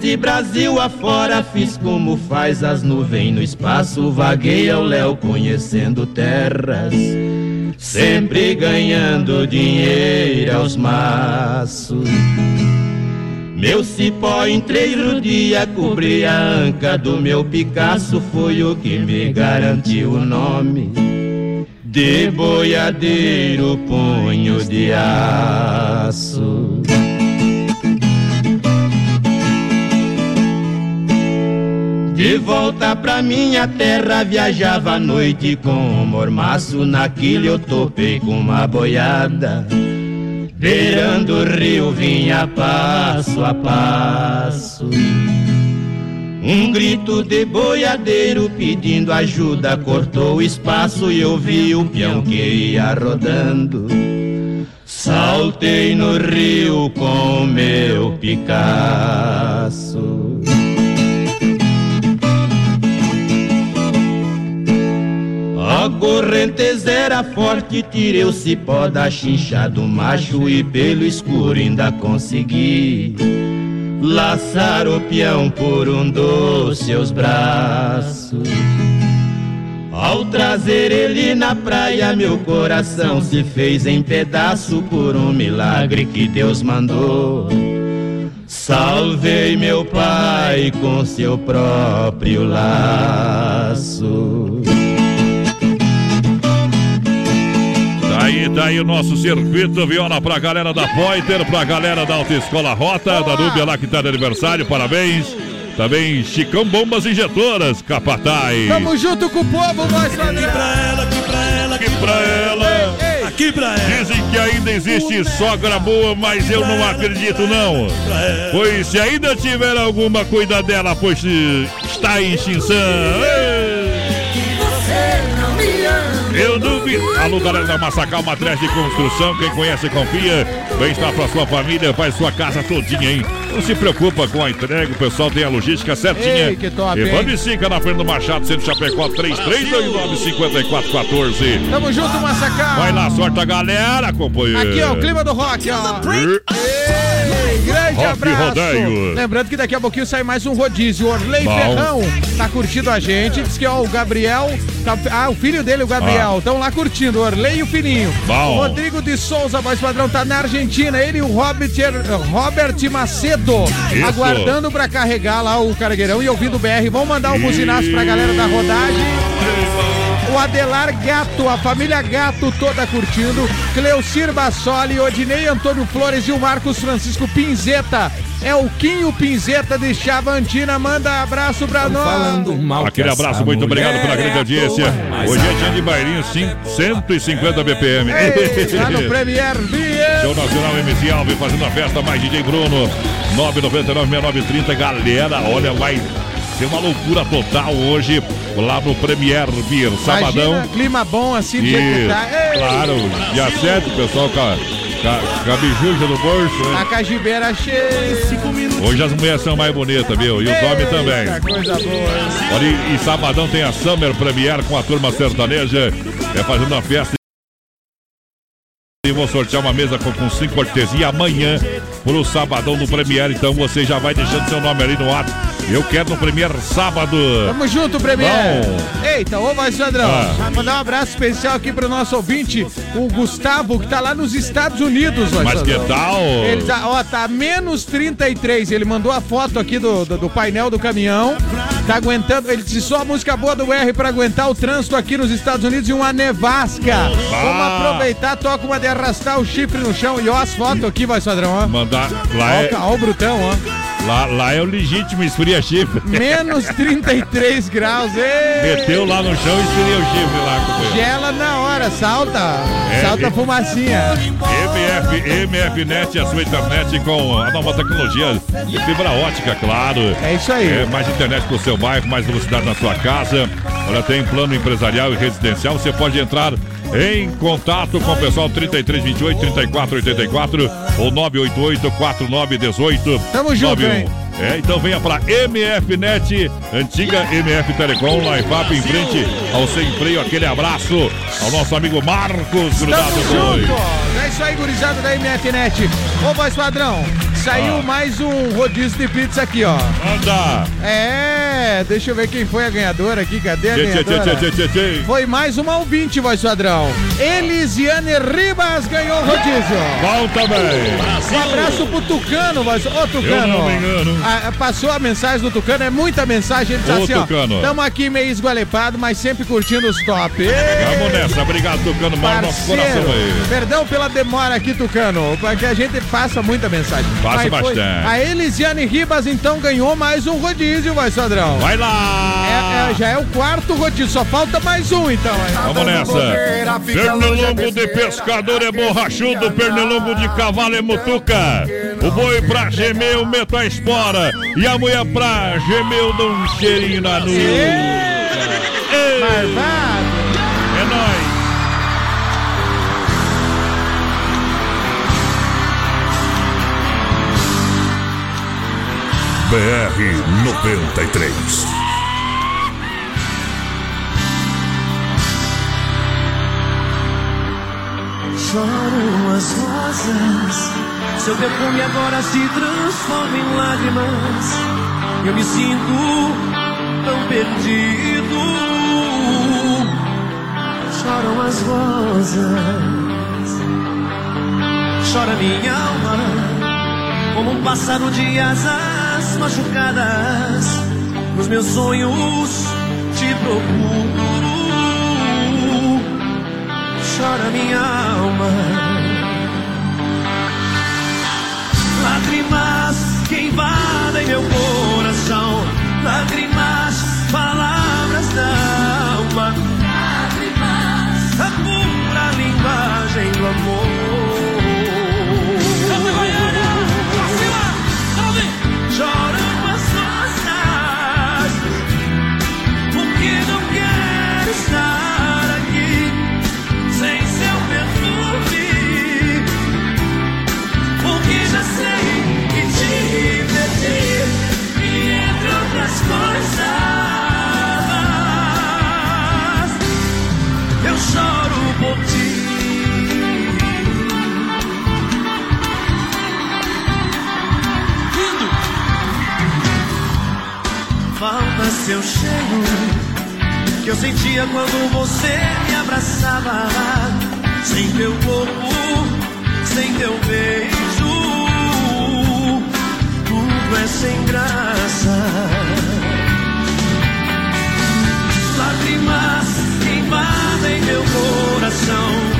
Este Brasil afora fiz como faz as nuvens no espaço, vaguei ao léu conhecendo terras, sempre ganhando dinheiro aos maços. Meu cipó três dia cobri a anca do meu Picasso, foi o que me garantiu o nome de boiadeiro punho de aço. De volta pra minha terra viajava à noite com um mormaço. Naquilo eu topei com uma boiada. Beirando o rio vinha passo a passo. Um grito de boiadeiro pedindo ajuda Cortou o espaço e eu vi o peão que ia rodando. Saltei no rio com meu Picasso A correnteza era forte, tirei o cipó da chincha do macho e pelo escuro ainda consegui laçar o peão por um dos seus braços. Ao trazer ele na praia, meu coração se fez em pedaço por um milagre que Deus mandou. Salvei meu pai com seu próprio laço. Tá aí, o nosso circuito viola pra galera da Pointer, pra galera da Autoescola Rota, da Núbia lá que tá de aniversário, parabéns. Também Chicão Bombas Injetoras, Capataz. Tamo junto com o povo, voz padrão. Aqui pra ela, aqui pra ela, aqui pra ela. Aqui pra ela. Dizem que ainda existe sogra boa, mas eu não acredito não. Pois se ainda tiver alguma, cuida dela, pois eh, está em extinção. Ei! Eu duvido. Alô, galera da Massacal, Matriz de Construção. Quem conhece, confia. Bem-estar pra sua família, faz sua casa todinha, hein? Não se preocupa com a entrega, o pessoal tem a logística certinha. Ei, que top, hein? Evandro Sica na frente do Machado, Centro Chapecó, 3329-5414. Tamo junto, Massacal. Vai lá, sorte a galera, companheiro. Aqui, ó, o clima do rock, ó. Grande Rock abraço. Rodeio. Lembrando que daqui a pouquinho sai mais um rodízio. Orley Bom. Ferrão tá curtindo a gente. Diz que ó, o Gabriel. tá- ah, o filho dele, o Gabriel, Ah. estão lá curtindo. Orley e o filhinho. Bom. O Rodrigo de Souza, voz padrão, tá na Argentina. Ele e o Robert, Robert Macedo. Isso. Aguardando pra carregar lá o cargueirão e ouvindo o BR. Vamos mandar um buzinaço pra galera da rodagem. O Adelar Gato, a família Gato toda curtindo. Cleucir Bassoli, Odinei Antônio Flores e o Marcos Francisco Pinzeta. É o Quinho Pinzeta de Chavantina. Manda abraço pra nós. Aquele abraço, muito obrigado pela grande audiência. Hoje é dia de bailinho, sim, 150 BPM. Ei, lá no Premier Beer. Show Nacional MC Alves fazendo a festa, mais DJ Bruno, 999-6930. Galera, olha, vai ser uma loucura total hoje lá no Premier Beer, sabadão. Imagina, clima bom assim, do jeito que tá. Ei, claro, dia 7, o pessoal com a, bijuja no bolso. né? A cajibeira cheia. Hoje as mulheres são mais bonitas, viu? E os homens também. Coisa boa. Olha, e, e sabadão tem a Summer Premier com a turma sertaneja. É fazendo uma festa. E vou sortear uma mesa com, com cinco cortesia amanhã pro sabadão do Premier. Então você já vai deixando seu nome ali no WhatsApp. Eu quero no Premier sábado. Tamo junto, Premier. Bom. Eita, ô vai, Sandrão. Ah. Mandar um abraço especial aqui pro nosso ouvinte, o Gustavo, que tá lá nos Estados Unidos, Mas Sandrão. que tal? Ele tá, ó, tá menos 33. Ele mandou a foto aqui do, do, do painel do caminhão. Tá aguentando. Ele disse só a música boa do R pra aguentar o trânsito aqui nos Estados Unidos e uma nevasca. Vamos aproveitar, toca uma de arrastar o chifre no chão. E ó, as fotos aqui, vai, Sandrão, ó. Mandar. Ó, Lá é, o ca- ó o Brutão, ó. Lá, lá é o legítimo esfria chifre. <laughs> Menos 33 graus. Ei! Meteu lá no chão e esfria o chifre lá, companheiro. Gela na hora, salta. É, salta e- fumacinha. MF, MFNet, a sua internet com a nova tecnologia de fibra ótica, claro. É isso aí. É, mais internet pro seu bairro, mais velocidade na sua casa. Olha, tem plano empresarial e residencial. Você pode entrar em contato com o pessoal 3328 3484 ou 988 4918 Tamo junto, 91. hein? É, então venha para MFNet, antiga MF Telecom, lá em FAP, em frente ao Sem Freio. Aquele abraço ao nosso amigo Marcos Grudado Tamo Boi. junto. Isso aí, gurizada da MFNet. Ô, voz padrão, saiu Ah. mais um rodízio de pizza aqui, ó. Anda! É, deixa eu ver quem foi a ganhadora aqui. Cadê a Tchê, ganhadora? tchê, tchê. Foi mais uma ouvinte, voz padrão. Elisiane Ribas ganhou o rodízio. Bom também. Um abraço pro Tucano, voz. Ô, Tucano. Eu não me engano. Ah, passou a mensagem do Tucano, é muita mensagem. Ele diz Ô, assim, ó. Tucano. Tamo aqui meio esgualepado, mas sempre curtindo os top. Ê! Vamos nessa. Obrigado, tocando mal no nosso coração aí. perdão pela demora aqui, Tucano, porque a gente passa muita mensagem. Passa bastante. A Elisiane Ribas, então, ganhou mais um rodízio, vai, Sadrão. Vai lá! É- é- já é o quarto rodízio, só falta mais um, então. aí. Vamos nessa. Pernilongo de pescador é borrachudo, pernilongo de cavalo é mutuca. O boi pra gemer, o meto a espora. E a mulher pra gemer, eu dou um cheirinho na nuca. Marvado. BR 93. Choram as rosas, seu perfume agora se transforma em lágrimas. Eu me sinto tão perdido. Choram as rosas, chora minha alma, como um pássaro de asas machucadas. Nos meus sonhos te procuro chora minha alma. Lágrimas que invadem meu coração, lágrimas, falta seu cheiro que eu sentia quando você me abraçava. Sem teu corpo, sem teu beijo, tudo é sem graça. Lágrimas queimadas em meu coração,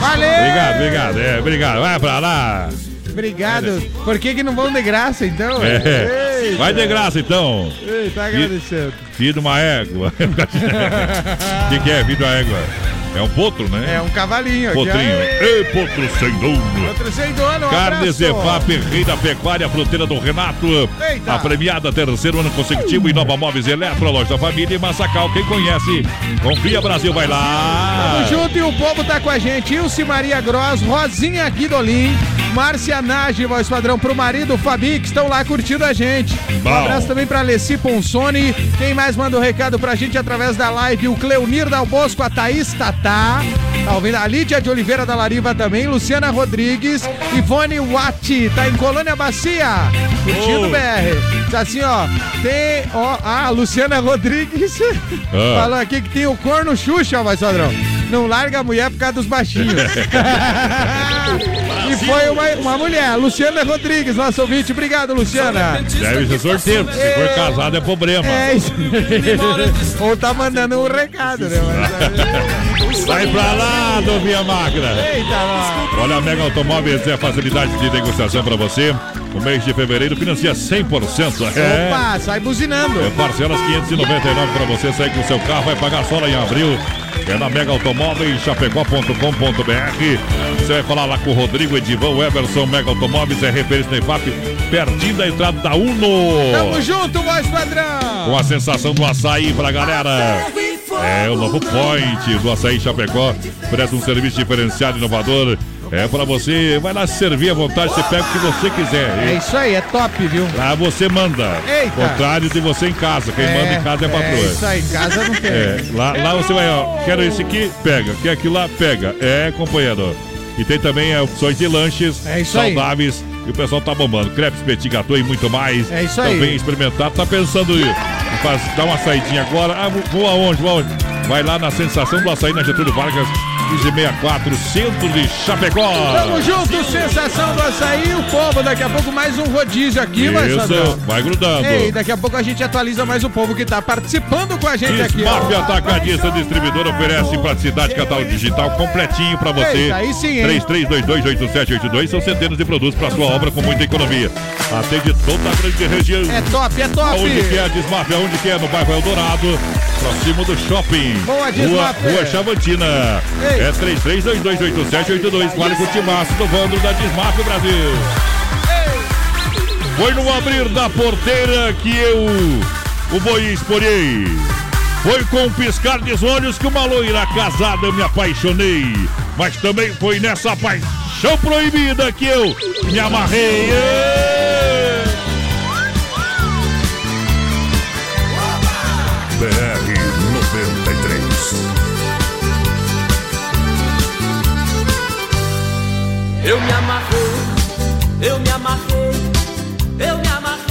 Valeu! Obrigado, obrigado. É, obrigado. Vai pra lá. Obrigado. Por que, que não vão de graça, então? É. Eita. Vai de graça, então. Ei, tá agradecendo. Filho de uma égua. <laughs> O que, que é, filho de uma égua? É um potro, né? É um cavalinho. Potrinho. Aê. Ei, potro sem dono. Outro sem dono, um Carnes. EFAP, rei da pecuária, fruteira do Renato. Eita. A premiada terceiro ano consecutivo em Nova Móveis Eletro, a loja da família e Massacal. Quem conhece, confia Brasil, vai lá. Tamo junto e o povo tá com a gente. Ilse Maria Gross, Rosinha Guidolin, Márcia Nage, voz padrão pro marido Fabi, que estão lá curtindo a gente. Um Bom. abraço também pra Alessi Ponsoni. Quem mais manda o recado pra gente através da live? O Cleonir Dal Bosco, a Thaís Tatá. Tá ouvindo? A Lídia de Oliveira da Lariva também, Luciana Rodrigues, Ivone Watt, tá em Colônia Bacia, curtindo Oh. BR. Tá assim, ó, tem, ó, a Luciana Rodrigues Ah. <laughs> falou aqui que tem o corno Xuxa, voz padrão. Não larga a mulher por causa dos baixinhos. <laughs> e foi uma, uma mulher, Luciana Rodrigues, nossa ouvinte. Obrigado, Luciana. Deve ser sorteio, porque se for casado é problema. É isso. <laughs> Ou tá mandando um recado, né? Mas- Vai pra lá, Dovinha Magra. Eita, lá. Olha, a Mega Automóveis é facilidade de negociação pra você. O mês de fevereiro financia 100%. É. Opa, sai buzinando. É parcelas 599 para você sair com o seu carro, vai pagar só lá em abril. É na Mega Automóveis, chapecó.com.br. Você vai falar lá com o Rodrigo Edivão Everson, Mega Automóveis, é referência no IFAP, pertinho da entrada da Uno. Tamo junto, voz padrão. Com a sensação do açaí pra galera. É o novo Point do Açaí Chapecó. Presta um serviço diferenciado, inovador. É pra você, vai lá se servir à vontade, você pega o que você quiser. É isso aí, é top, viu? Lá você manda. Eita. Contrário de você em casa. Quem manda em casa é a patroa. É isso aí, em casa não tem. É, lá, lá você vai, ó, quero esse aqui, pega. Quer aquilo lá, pega. É, companheiro. E tem também é, opções de lanches É isso aí. saudáveis. E o pessoal tá bombando. Crepes, petit gâteau e muito mais. É isso aí. Também experimentado. Tá pensando em dar uma saidinha agora. Ah, vou aonde? Vou aonde? Vai lá na Sensação do Açaí, na Getúlio Vargas, 1564, centro de Chapecó. Tamo junto, sensação do açaí. O povo, daqui a pouco mais um rodízio aqui, vai Isso, vai grudando. Ei, daqui a pouco a gente atualiza mais o povo que tá participando com a gente aqui. ó. Desmaf Atacadista Distribuidor oferece praticidade catálogo digital completinho pra você. Eita, aí sim, hein? 33228782 são centenas de produtos pra sua obra com muita economia. Atende toda a grande região. É top, é top. Aonde que é a Desmaf? Aonde que é? No bairro Eldorado, próximo do shopping. Boa, Rua, Chavantina. Ei. É 33228782. Vale com o timaço do Vandro da Desmaf Brasil. Foi no abrir da porteira que eu o boi esporei. Foi com um piscar de olhos que uma loira casada me apaixonei. Mas também foi nessa paixão proibida que eu me amarrei. Eu me amarrei, eu me amarrei, eu me amarrei.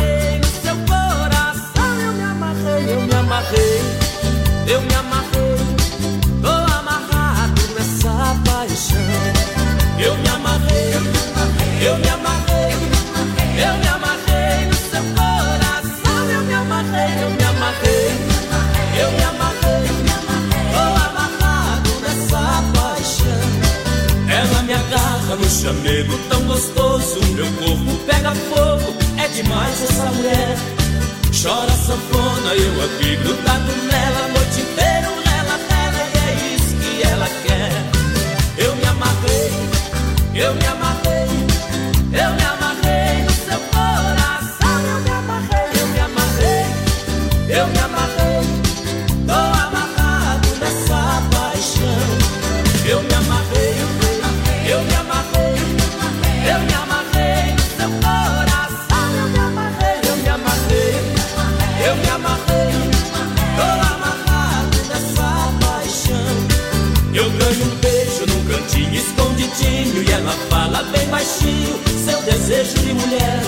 Tão gostoso, meu corpo pega fogo, é demais essa mulher. Chora sanfona, eu aqui grudado nela, a noite inteira, ela, ela, e é isso que ela quer. Eu me amarrei, eu me amarrei, baixinho, seu desejo de mulher.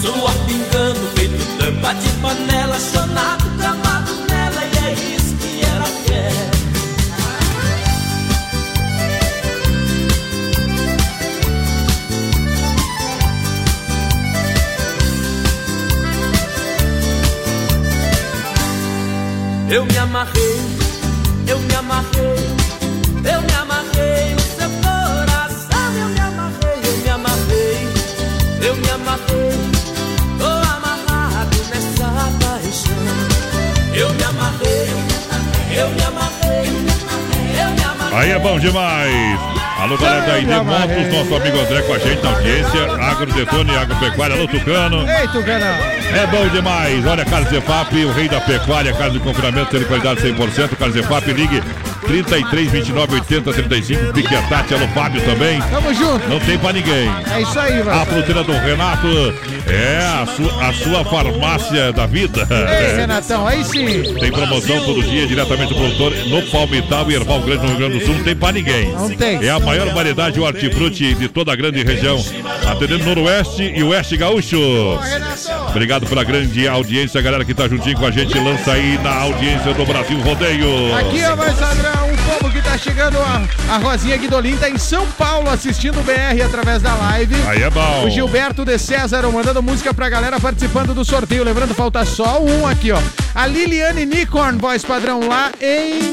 Suor pingando, feito tampa de panela, chonado, tramado nela e é isso que ela quer. Eu me amarrei, Aí é bom demais. Alô, galera da ID Motos, nosso amigo André com a gente na audiência. Agro Detone, Agropecuária, alô, Tucano. Ei, Tucanão. É bom demais. Olha, Carlos Zefap, o rei da pecuária, carne de confinamento, de qualidade 100%. Carlos Zefap, ligue 33 29 80 35. Pique a Tati, alô, Fábio também. Tamo junto. Não tem pra ninguém. É isso aí, A mano. fruteira do Renato é a, su- a sua farmácia da vida. Ei, Renatão, aí sim. Tem promoção todo dia, diretamente do produtor no Palmital e Erval Grande, no Rio Grande do Sul. Não tem pra ninguém. Não tem. É a maior variedade de hortifruti de toda a grande região, atendendo Noroeste e Oeste Gaúcho. Obrigado pela grande audiência, galera que tá juntinho com a gente. Lança aí na audiência do Brasil Rodeio. Aqui, ó, mais tá chegando, a, a Rosinha Guidolin tá em São Paulo assistindo o BR através da live. Aí é bom. O Gilberto de César mandando música pra galera participando do sorteio. Lembrando, falta só um aqui, ó. A Liliane Nicorn, voz padrão, lá em.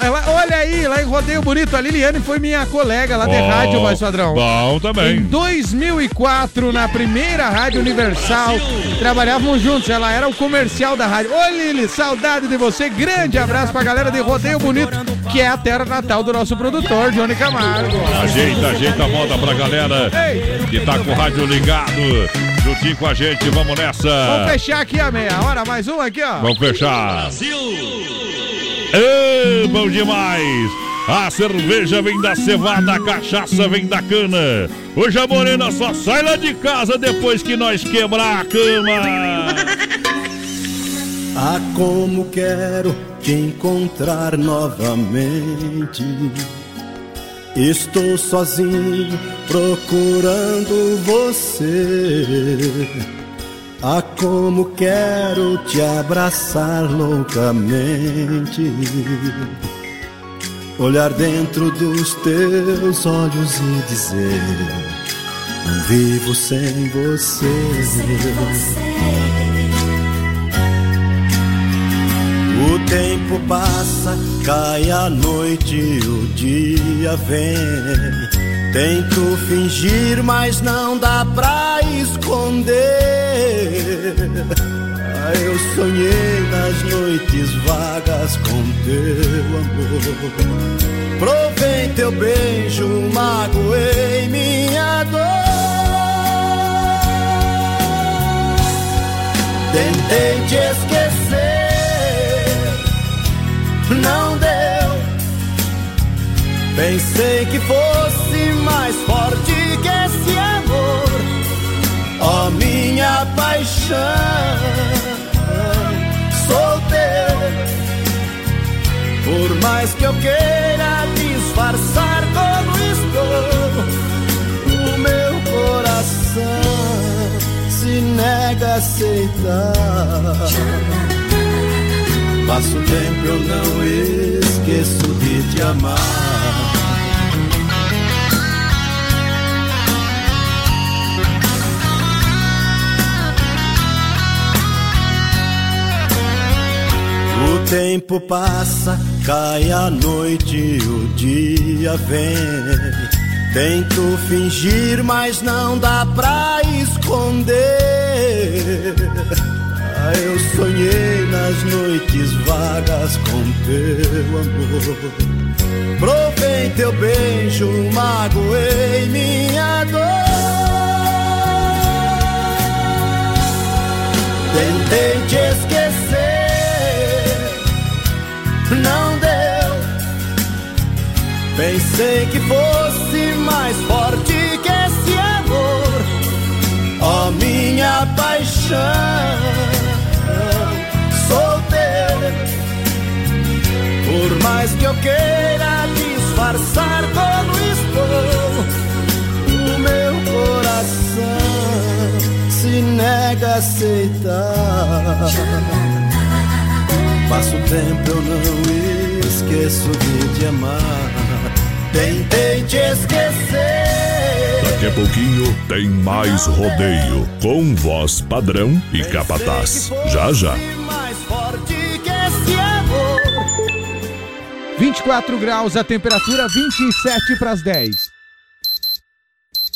Ela, olha aí, lá em Rodeio Bonito. A Liliane foi minha colega lá de Ó, rádio, voz padrão. Bom também. Em 2004, na primeira Rádio Universal, trabalhávamos juntos. Ela era o comercial da rádio. Ô Lili, saudade de você. Grande abraço pra galera de Rodeio Bonito, que é a terra natal do nosso produtor, Johnny Camargo. Ajeita, ajeita a moda pra galera que tá com o rádio ligado. Juntinho com a gente, vamos nessa. Vamos fechar aqui a meia hora. Mais um aqui, ó. Vamos fechar. Ê, bom demais! A cerveja vem da cevada, a cachaça vem da cana. Hoje a morena só sai lá de casa depois que nós quebrar a cama. Ah, como quero te encontrar novamente. Estou sozinho procurando você. Ah, como quero te abraçar loucamente. Olhar dentro dos teus olhos e dizer: Não vivo sem você. O tempo passa, cai a noite, o dia vem. Tento fingir, mas não dá pra esconder. Ah, eu sonhei nas noites vagas com teu amor. Provei teu beijo, magoei minha dor. Tentei te esquecer, não deu. Pensei que fosse mais forte que esse amor, ó minha paixão. Sou teu, por mais que eu queira disfarçar como estou, o meu coração se nega a aceitar. Passo tempo eu não esqueço de te amar. O tempo passa, cai a noite, o dia vem. Tento fingir, mas não dá pra esconder. Eu sonhei nas noites vagas com teu amor. Provei teu beijo, magoei minha dor. Tentei te esquecer, não deu. Pensei que fosse mais forte que esse amor, ó minha paixão. Por mais que eu queira disfarçar como estou, o meu coração se nega a aceitar. Passo tempo eu não esqueço de te amar. Tentei te esquecer. Daqui a pouquinho tem mais rodeio com voz padrão e capataz. Já já. 24 graus a temperatura, 27 para as 10.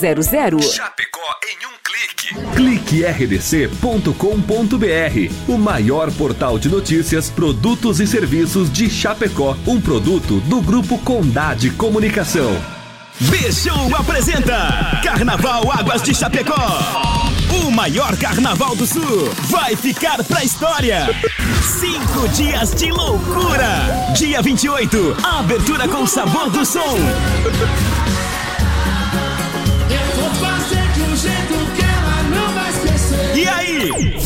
3328-3100. Chapecó em um clique. Clique rdc.com.br, o maior portal de notícias, produtos e serviços de Chapecó, um produto do grupo Condade Comunicação. Bichou apresenta Carnaval Águas de Chapecó. O maior carnaval do sul vai ficar pra história. Cinco dias de loucura. Dia 28, abertura com sabor do som.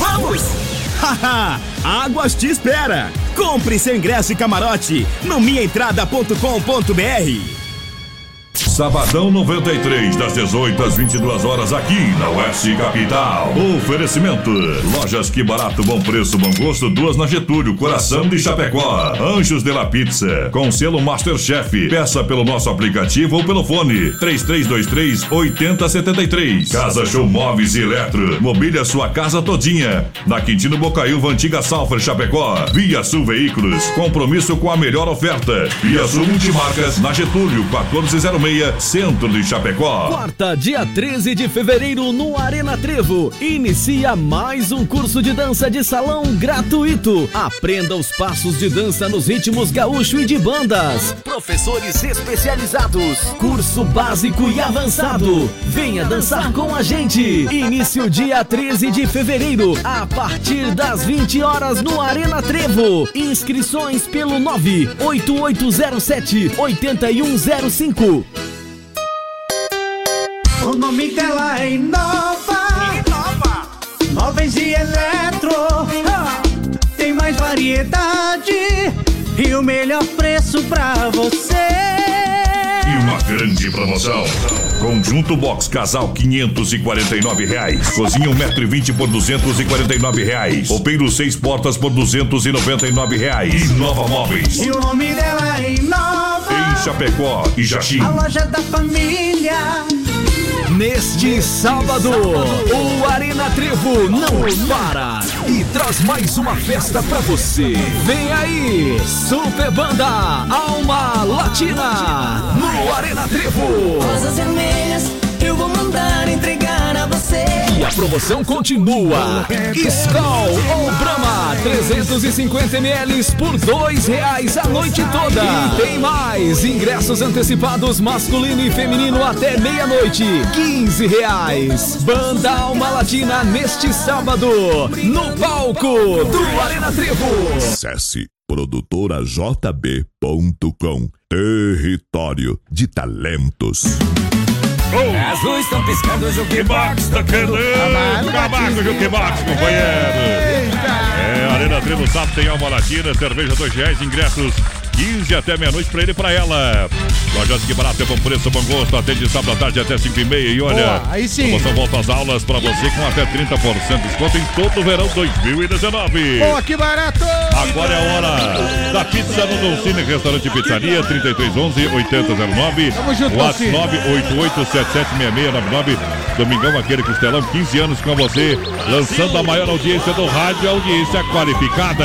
Vamos? <laughs> Haha, Águas te espera. Compre seu ingresso e camarote no minhaentrada.com.br. Sabadão 93, das 18 às 22 horas, aqui na Oeste Capital. Oferecimento: Lojas Que Barato, Bom Preço, Bom Gosto, duas na Getúlio, Coração de Chapecó. Anjos de la Pizza, com selo Masterchef. Peça pelo nosso aplicativo ou pelo fone: 3323-8073. Casa Show Móveis e Eletro, mobília sua casa todinha. Na Quintino Bocaiúva, Antiga Salfer, Chapecó. Via Sul Veículos, compromisso com a melhor oferta. Via Sul Multimarcas, na Getúlio, 1406. Centro de Chapecó. Quarta, dia 13 de fevereiro, no Arena Trevo. Inicia mais um curso de dança de salão gratuito. Aprenda os passos de dança nos ritmos gaúcho e de bandas. Professores especializados. Curso básico e avançado. Venha dançar com a gente. Início dia 13 de fevereiro, a partir das 20 horas no Arena Trevo. Inscrições pelo 98807 8105. O nome dela é Inova. Inova. Móveis e eletro. Ah, Tem mais variedade e o melhor preço pra você. E uma grande promoção. Conjunto Box Casal 549 reais. Cozinha 1,20m por 249 reais. Roupeiro 6 portas por 299 reais. Inova Móveis. E o nome dela é Inova. Em Chapecó e Jaxim. A loja da família. Neste sábado, o Arena Trevo não para e traz mais uma festa pra você. Vem aí, Super Banda Alma Latina no Arena Trevo. Rosas vermelhas, A promoção continua. Skol ou Brahma, 350 ml por dois reais a noite toda. E tem mais, ingressos antecipados masculino e feminino até meia-noite, 15 reais. Banda Alma Latina neste sábado, no palco do Arena Trevo. Acesse produtorajb.com Território de Talentos. As luzes estão piscando, o Jukebox tá querendo. Acabar com o Jukebox, companheiro. É, Arena Trevo Sapo tem alma latina, cerveja dois reais, ingressos 15 até meia-noite pra ele e pra ela. Lojas que barato é bom preço, bom gosto. Atende sábado à tarde até 5 e meia. E olha, Boa, aí sim. promoção volta às aulas pra você com até 30% de desconto em todo o verão 2019. Boa, que barato! Agora é a hora da pizza no Dolcine Restaurante e Pizzaria 3311 8009 Tamo junto, WhatsApp Dolcine. 988776699 Domingão aquele costelão 15 anos com você lançando a maior audiência do rádio audiência qualificada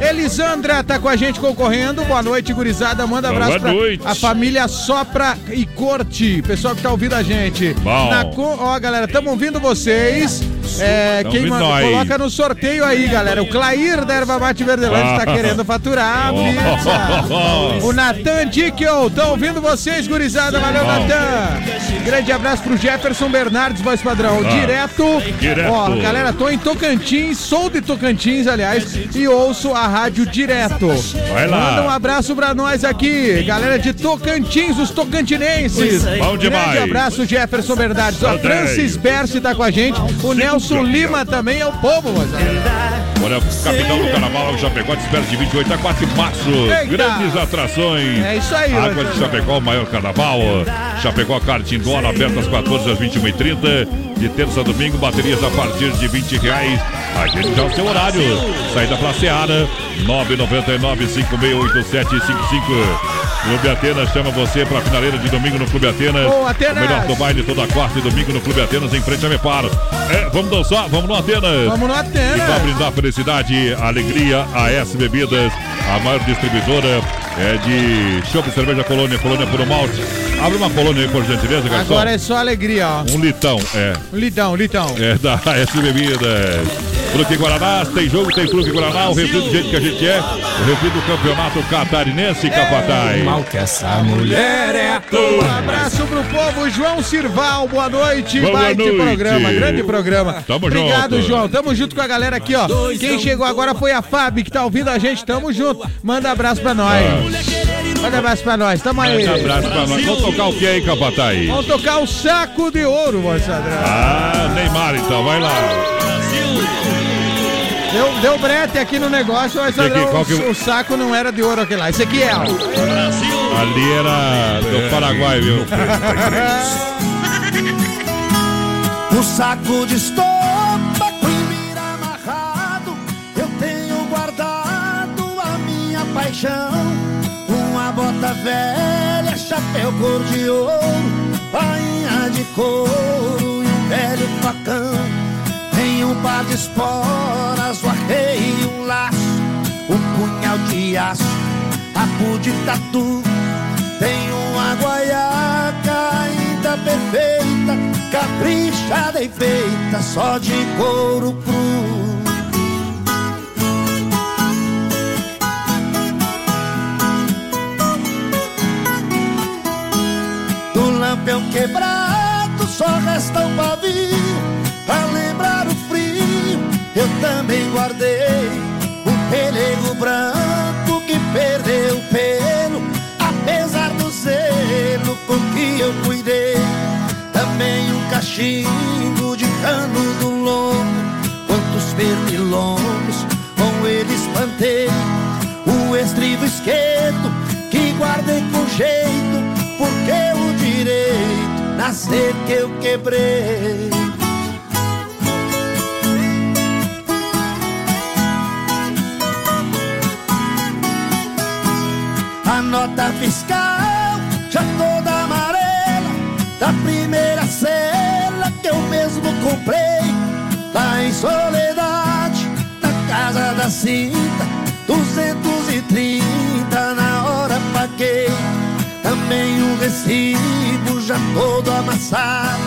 Elisandra tá com a gente concorrendo. Boa noite, gurizada. Manda Boa abraço pra noite. a família Sopra e Corte. Pessoal que tá ouvindo a gente. Bom. Na co- Ó, galera, estamos ouvindo vocês. É, Tamo quem manda, nós. coloca no sorteio aí, galera. O Clair da Erva Mate Verdelândia tá Ah. querendo faturar pizza. <laughs> O Natan Dickel, tá ouvindo vocês, gurizada. Valeu. Natan. Grande abraço pro Jefferson Bernardes, voz padrão. Ah. Direto. Direto. Ó, galera, tô em Tocantins, sou de Tocantins, aliás, e ouço a rádio direto. Vai lá. Manda um abraço pra nós aqui, galera de Tocantins, os tocantinenses. Bom demais. Grande abraço, Jefferson Bernardes. Ó. Francis Berce tá com a gente. O Nelson Lima também é o povo, moçada. Olha, capital do carnaval, Chapecó, espera de 28 a 4 de março. Eita. Grandes atrações. É isso aí, Água de Chapecó, o maior carnaval. Chapecó Kart Indoor, aberto às 14 às 21h30. De terça a domingo, baterias a partir de 20 reais. A gente já é o seu horário. Saída pra Seara, 999 568755. Clube Atenas chama você pra finaleira de domingo no Clube Atenas. Ô, Atenas. O melhor do baile toda quarta e domingo no Clube Atenas, em frente a Mepar. É, vamos dançar? Vamos no Atenas. Vamos no Atenas. E pra brindar felicidade, alegria, a S Bebidas, a maior distribuidora é de chopp, cerveja Colônia, Colônia Puro Malte. Abre uma colônia aí, por gentileza, garçom. Agora é só alegria, ó. Um litão, é. Um litão, litão. É da S Bebidas. Fruque Guaraná, tem jogo, tem Fruque Guaraná, o refri do jeito que a gente é. O refri do campeonato catarinense, Capataz. Mal que essa mulher é Um abraço pro povo, João Sirval, boa noite. Boa Baita noite. programa, grande programa. Tamo Obrigado, junto. João. Tamo junto com a galera aqui, ó. Quem chegou agora foi a Fábio, que tá ouvindo a gente. Tamo junto. Manda abraço pra nós. Manda abraço pra nós. Tamo aí. Um abraço pra nós. Vamos tocar o que aí, Capataz? Vamos tocar o saco de ouro, moçada. Ah, Neymar então, vai lá. Deu, deu brete aqui no negócio, mas aqui, o, que- o saco não era de ouro aquele lá. Esse aqui é, ó. Ali era do Paraguai, viu? <laughs> Um saco de estopa com mira amarrado Eu tenho guardado a minha paixão Uma bota velha, chapéu cor de ouro Bainha de couro e um velho facão Um par de esporas, o arreio um laço Um punhal de aço, apu de tatu tem uma guaiaca ainda perfeita, caprichada e feita só de couro cru. Do lampião quebrado só resta um pavio eu também guardei Um pelego branco que perdeu o pelo Apesar do zelo com que eu cuidei. Também um cachimbo de cano do lombo Quantos pernilongos com ele espantei. O estribo esquerdo que guardei com jeito Porque o direito nascer que eu quebrei nota fiscal. Já toda amarela Da primeira cela que eu mesmo comprei. Lá em Soledade, na casa da cinta 230 na hora paguei. Também um recibo já todo amassado.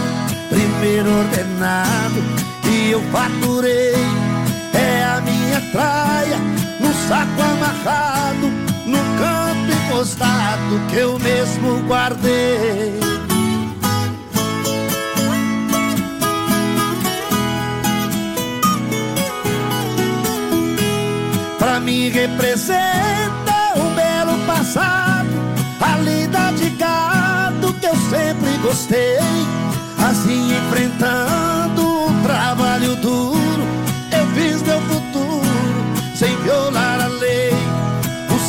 Primeiro ordenado que eu faturei. É a minha traia no saco amarrado No canto encostado que eu mesmo guardei. Pra mim representa um belo passado A lida de gado que eu sempre gostei. Assim enfrentando um trabalho duro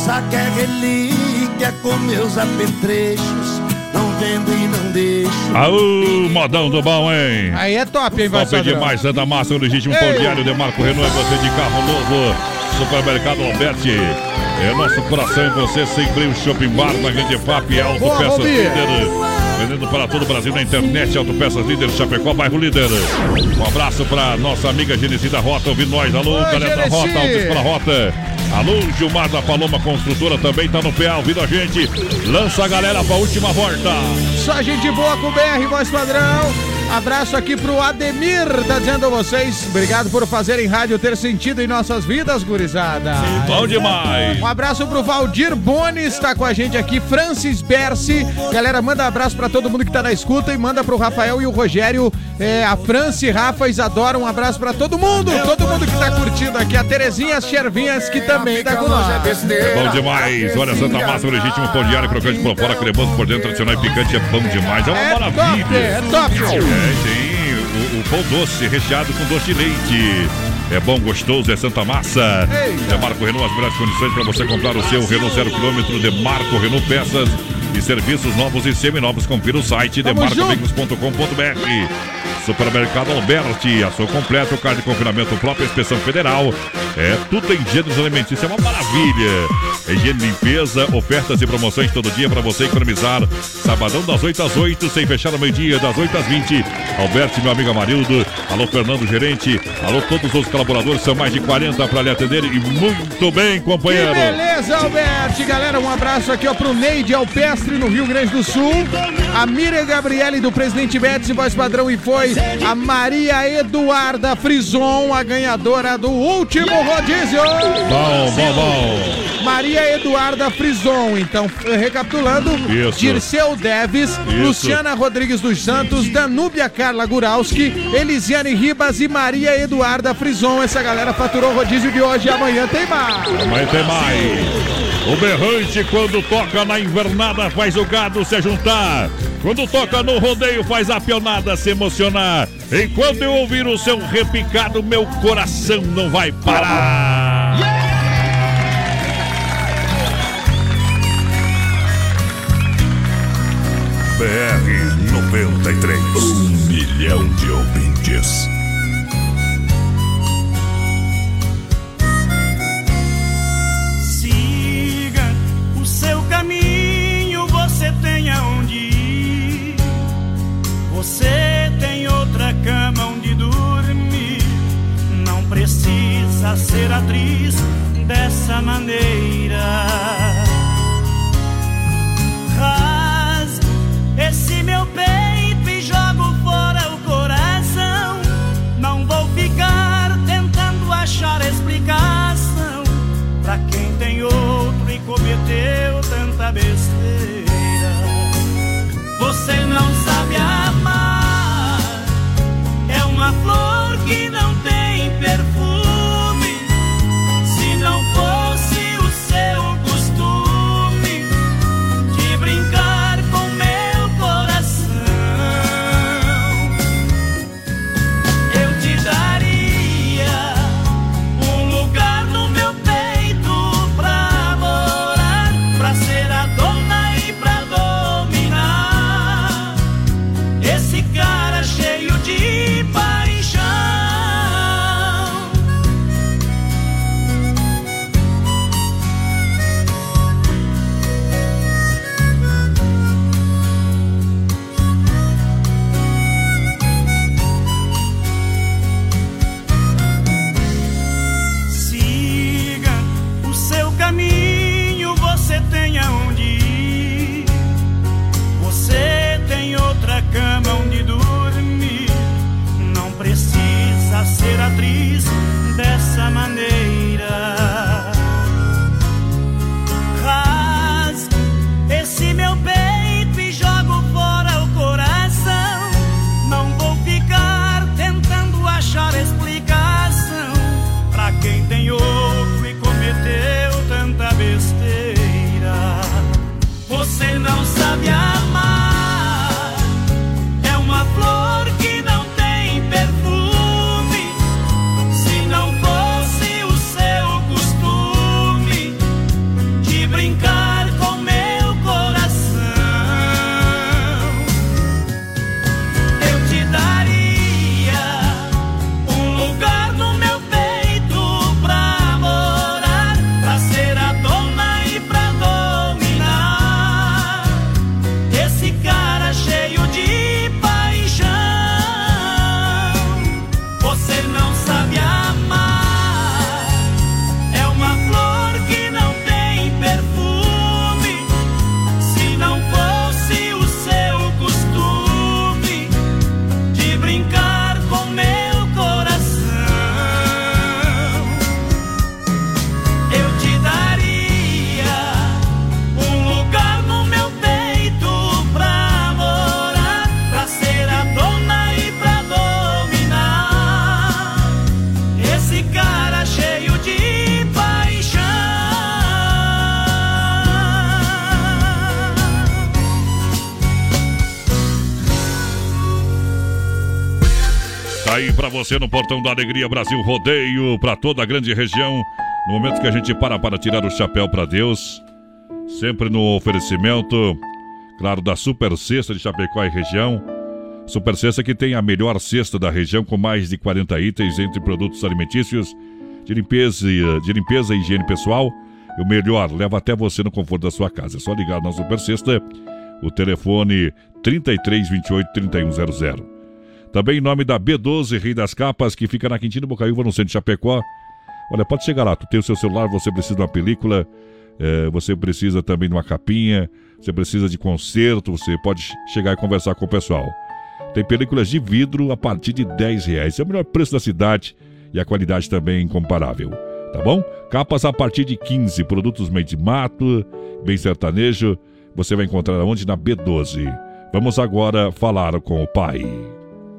fiz meu futuro sem violar a lei O saco é relíquia com meus apetrechos. Não vendo e não deixo. Aô, modão do bom, hein? Aí é top, hein, vai Top demais, Santa Massa, o legítimo pão diário de Marco Renault, é você de carro novo. Supermercado Alberti. É nosso coração em você, sempre um shopping bar na Grande FAP, Boa, Peças. Líder. Vendendo para todo o Brasil na internet, Autopeças Líder, Chapecó, bairro Líder. Um abraço para nossa amiga Genesi da Rota, ouvindo nós. Alô, Oi, galera da. Rota, Altos para Rota. Alô, Gilmar da Paloma Construtora também tá no PA, ouvindo a gente. Lança a galera pra última volta. Só gente boa com o BR, voz padrão. Abraço aqui pro Ademir, tá dizendo a vocês. Obrigado por fazerem rádio ter sentido em nossas vidas, gurizada. Bom demais. Um abraço pro Valdir Bones, tá com a gente aqui. Francis Berce. Galera, manda abraço pra todo mundo que tá na escuta e manda pro Rafael e o Rogério. é, a Franci, Rafa, Isadora. Um abraço pra todo mundo. Todo mundo que tá curtindo aqui. A Terezinha as Chervinhas, que também tá com nós. Bom demais. Olha, Santa Massa, o legítimo pão diário, crocante por fora, cremoso por dentro, tradicional e picante. É bom demais. É uma É maravilha. top, é top. É, tem o, o pão doce recheado com doce de leite. É bom, gostoso, é Santa Massa. É Marco Renault, as melhores condições para você comprar o seu Renault zero quilômetro de Marco Renault Peças e serviços novos e seminovos. Confira o site demarcoveículos.com.br. Supermercado Alberti, ação completa, carne de confinamento próprio, inspeção federal. É tudo em gêneros alimentícios, é uma maravilha. Higiene limpeza, ofertas e promoções todo dia para você economizar. Sabadão das 8 às 8, sem fechar ao meio-dia, das 8 às 20. Alberti, meu amigo Amarildo. Alô, Fernando, gerente. Alô, todos os colaboradores, são mais de 40 para lhe atender. E muito bem, Que companheiro. beleza, Alberti. Galera, um abraço aqui ó, pro Neide Alpestre, no Rio Grande do Sul. A Miriam Gabriele, do Presidente Médici, voz padrão, e foi a Maria Eduarda Frison, a ganhadora do último rodízio. Bom, bom, bom. Maria Eduarda Frison. Então, recapitulando: Isso. Dirceu Deves, Isso. Luciana Rodrigues dos Santos, Danúbia Carla Guralski, Elisiane Ribas e Maria Eduarda Frison. Essa galera faturou o rodízio de hoje e amanhã tem mais. Amanhã tem mais. O berrante, quando toca na invernada, faz o gado se juntar. Quando toca no rodeio, faz a pionada se emocionar. Enquanto eu ouvir o seu repicado, meu coração não vai parar. BR 93. Um milhão de ouvintes. Precisa ser atriz dessa maneira. Você no Portão da Alegria Brasil Rodeio, para toda a grande região. No momento que a gente para para tirar o chapéu para Deus, sempre no oferecimento, claro, da Super Cesta de Chapecó e região. Super Cesta que tem a melhor cesta da região com mais de 40 itens entre produtos alimentícios, de limpeza, de limpeza e higiene pessoal. E o melhor, leva até você no conforto da sua casa. É só ligar na Super Sexta, o telefone 3328 3100. Também em nome da B12 Rei das Capas, que fica na Quintino Bocaiúva, no centro de Chapecó. Olha, pode chegar lá, tu tem o seu celular, você precisa de uma película, é, você precisa também de uma capinha, você precisa de conserto, você pode chegar e conversar com o pessoal. Tem películas de vidro a partir de 10 reais. É o melhor preço da cidade e a qualidade também incomparável. Tá bom? Capas a partir de 15, produtos meio de mato, bem sertanejo. Você vai encontrar onde? Na B12. Vamos agora falar com o pai.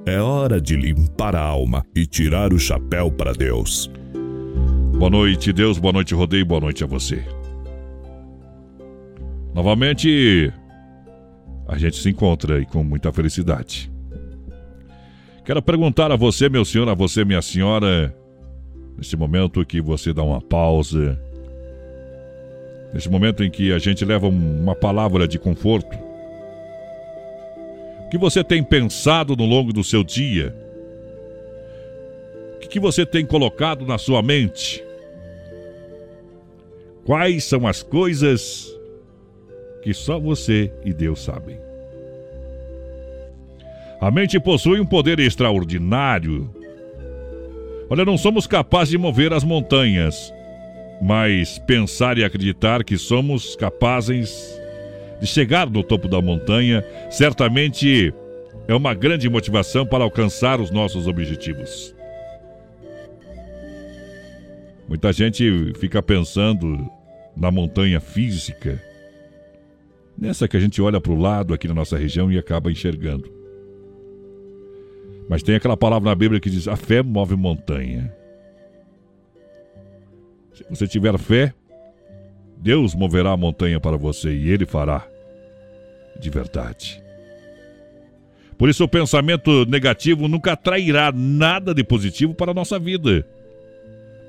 É hora de limpar a alma e tirar o chapéu para Deus. Boa noite, Deus. Boa noite, Rodeio. Boa noite a você. Novamente, a gente se encontra aí com muita felicidade. Quero perguntar a você, meu senhor, a você, minha senhora, nesse momento que você dá uma pausa, nesse momento em que a gente leva uma palavra de conforto, que você tem pensado no longo do seu dia? O que você tem colocado na sua mente? Quais são as coisas que só você e Deus sabem? A mente possui um poder extraordinário. Olha, não somos capazes de mover as montanhas, mas pensar e acreditar que somos capazes de chegar no topo da montanha certamente é uma grande motivação para alcançar os nossos objetivos. Muita gente fica pensando na montanha física, nessa que a gente olha para o lado aqui na nossa região e acaba enxergando. Mas tem aquela palavra na Bíblia que diz: a fé move montanha. Se você tiver fé, Deus moverá a montanha para você e Ele fará de verdade. Por isso, o pensamento negativo nunca atrairá nada de positivo para a nossa vida.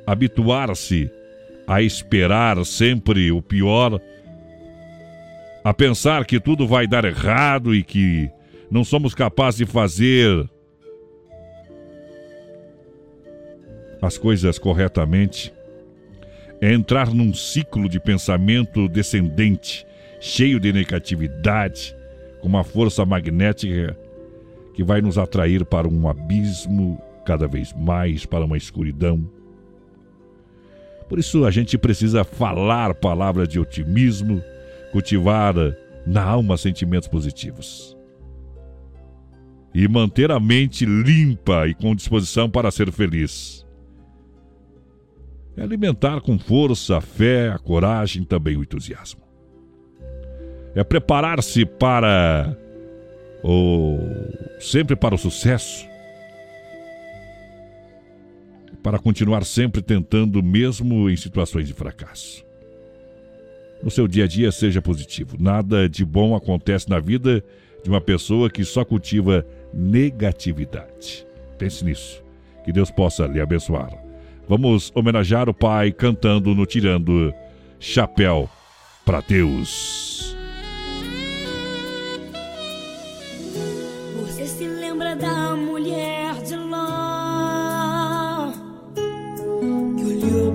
Habituar-se a esperar sempre o pior, a pensar que tudo vai dar errado e que não somos capazes de fazer as coisas corretamente, é entrar num ciclo de pensamento descendente, cheio de negatividade, com uma força magnética que vai nos atrair para um abismo cada vez mais, para uma escuridão. Por isso a gente precisa falar palavras de otimismo, cultivar na alma sentimentos positivos. E manter a mente limpa e com disposição para ser feliz é alimentar com força a fé, a coragem, também o entusiasmo. É preparar-se para o sempre para o sucesso, para continuar sempre tentando mesmo em situações de fracasso. No seu dia a dia seja positivo. Nada de bom acontece na vida de uma pessoa que só cultiva negatividade. Pense nisso. Que Deus possa lhe abençoar. Vamos homenagear o pai cantando no Tirando Chapéu para Deus.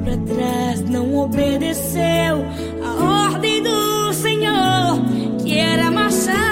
Para trás, não obedeceu a ordem do Senhor que era marchar.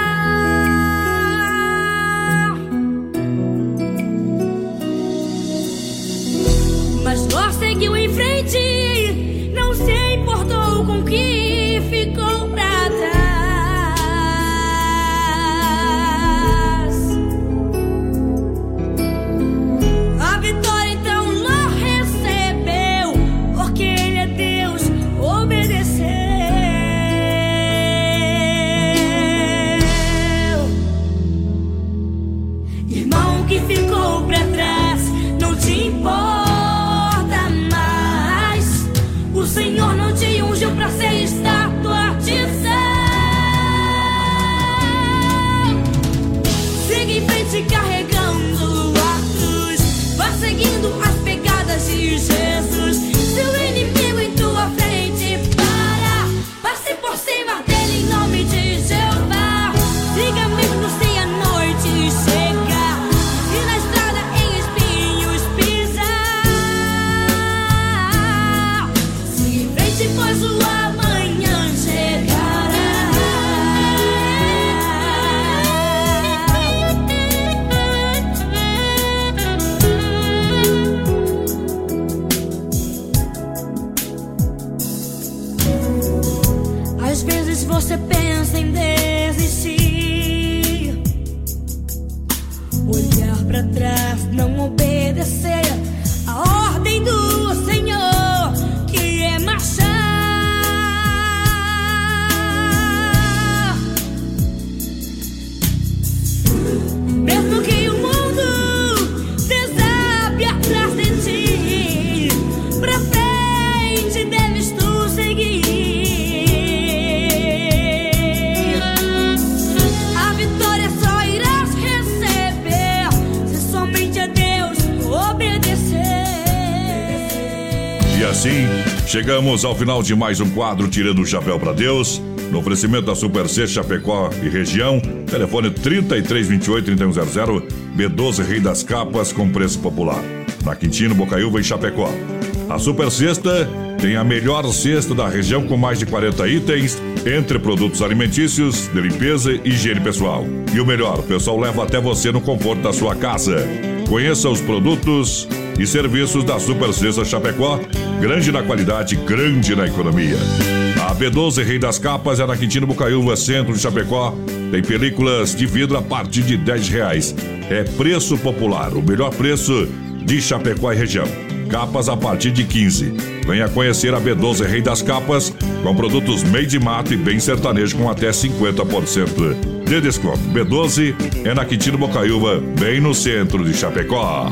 Chegamos ao final de mais um quadro Tirando o Chapéu para Deus. No oferecimento da Super C Chapecó e região, telefone 3328-3100, B12 Rei das Capas com preço popular. Na Quintino, Bocaiúva e Chapecó. A Super Sexta tem a melhor cesta da região com mais de 40 itens, entre produtos alimentícios, de limpeza e higiene pessoal. E o melhor, o pessoal leva até você no conforto da sua casa. Conheça os produtos e serviços da Super Sexta Chapecó, grande na qualidade, grande na economia. A B12 Rei das Capas é na Quintino Bocaiúva, centro de Chapecó. Tem películas de vidro a partir de 10 reais. É preço popular, o melhor preço de Chapecó e região. Capas a partir de 15. Venha conhecer a B12 Rei das Capas, com produtos made in mato e bem sertanejo com até 50% de desconto. B12 é na Quintino Bocaiúva, bem no centro de Chapecó.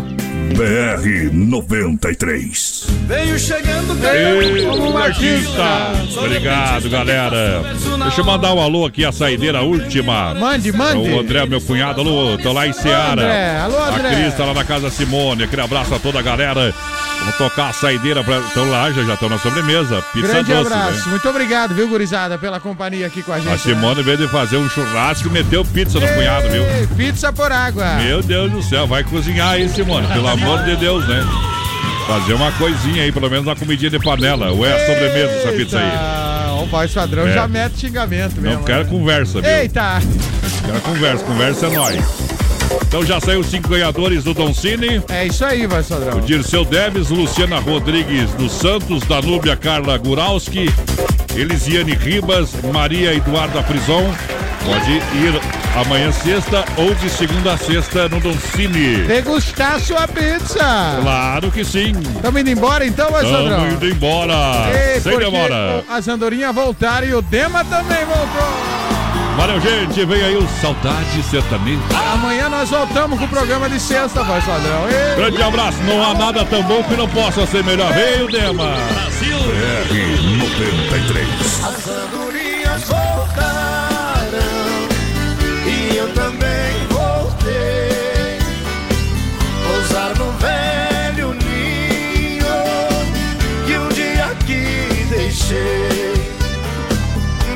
BR 93. Veio chegando Ei, como um artista. Obrigado, galera. Deixa eu mandar um alô aqui, a saideira última. Mande, mande. O André, meu cunhado. Alô, tô lá em Seara. André. Alô, André. A Cris tá lá na casa Simone. Aquele abraço a toda a galera. Vamos tocar a saideira pra. Estão lá, já já estão na sobremesa. Pizza Grande doce. abraço. né? Muito obrigado, viu, gurizada, pela companhia aqui com a gente. A Simone veio de fazer um churrasco e meteu pizza no cunhado, viu? Ei, Pizza por água. Meu Deus do céu, vai cozinhar aí, Simone. Pelo amor de Deus, né? Fazer uma coisinha aí, pelo menos uma comidinha de panela. Ou é a sobremesa essa pizza aí? O voz padrão É. já mete xingamento mesmo. Não quero né? conversa, viu? Eita! Quero conversa, conversa é nós. Então já saiu os cinco ganhadores do Don Cine. É isso aí, voz padrão. O Dirceu Deves, Luciana Rodrigues dos Santos, Danúbia Carla Guralski, Elisiane Ribas, Maria Eduarda Frison. Pode ir Amanhã sexta ou de segunda a sexta no Doncini. Degustar sua pizza. Claro que sim. Estamos indo embora então, Sandrão? Estamos indo embora. Ei, Sem demora. As andorinhas voltaram e o Dema também voltou. Valeu, gente. Vem aí o Saudade Sertaneja. Amanhã nós voltamos com o programa de sexta, voz padrão. Grande abraço. Não há nada tão bom que não possa ser melhor. Veio, Dema. Brasil. R93.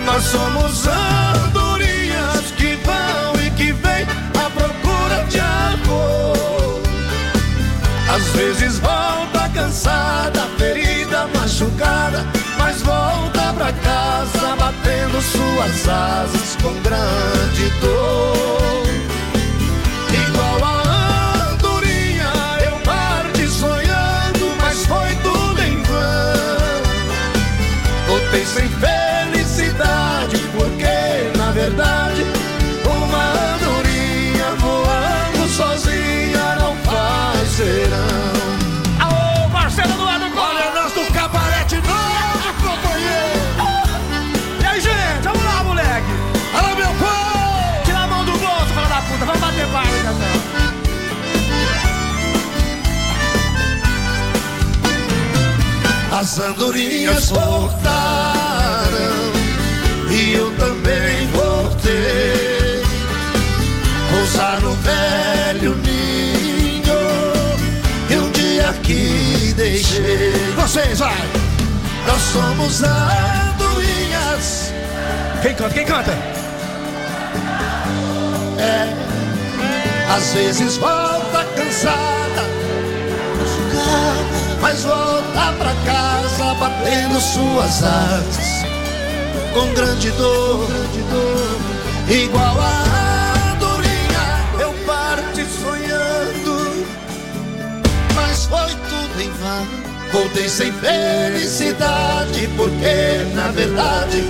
Nós somos andorinhas que vão e que vêm à procura de amor. Às vezes volta cansada, ferida, machucada, mas volta pra casa batendo suas asas com grande dor. Sem felicidade, porque na verdade uma andorinha voando sozinha não faz verão. Aô, Marcelo do lado do Olha nós do cabarete novo, companheiro. E aí, gente, vamos lá, moleque. Alô, meu povo. Tira a mão do bolso, fala da puta, vai bater palma, Cacau. As andorinhas voltaram velho ninho e um dia aqui deixei. Vocês, vai! Nós somos andorinhas. Quem canta? Quem canta? É, às vezes volta cansada, mas volta pra casa batendo suas asas com grande dor, igual a em vão. Voltei sem felicidade, porque na verdade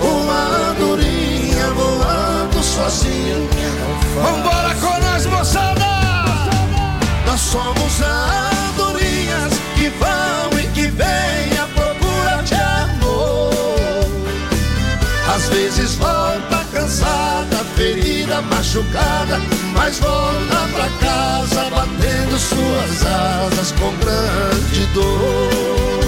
uma andorinha voando sozinha. Vambora com nós, moçada! Nós somos andorinhas que vão e que vêm à procura de amor. Às vezes volta cansada, ferida, machucada, mas volta pra casa batendo suas asas com grande dor.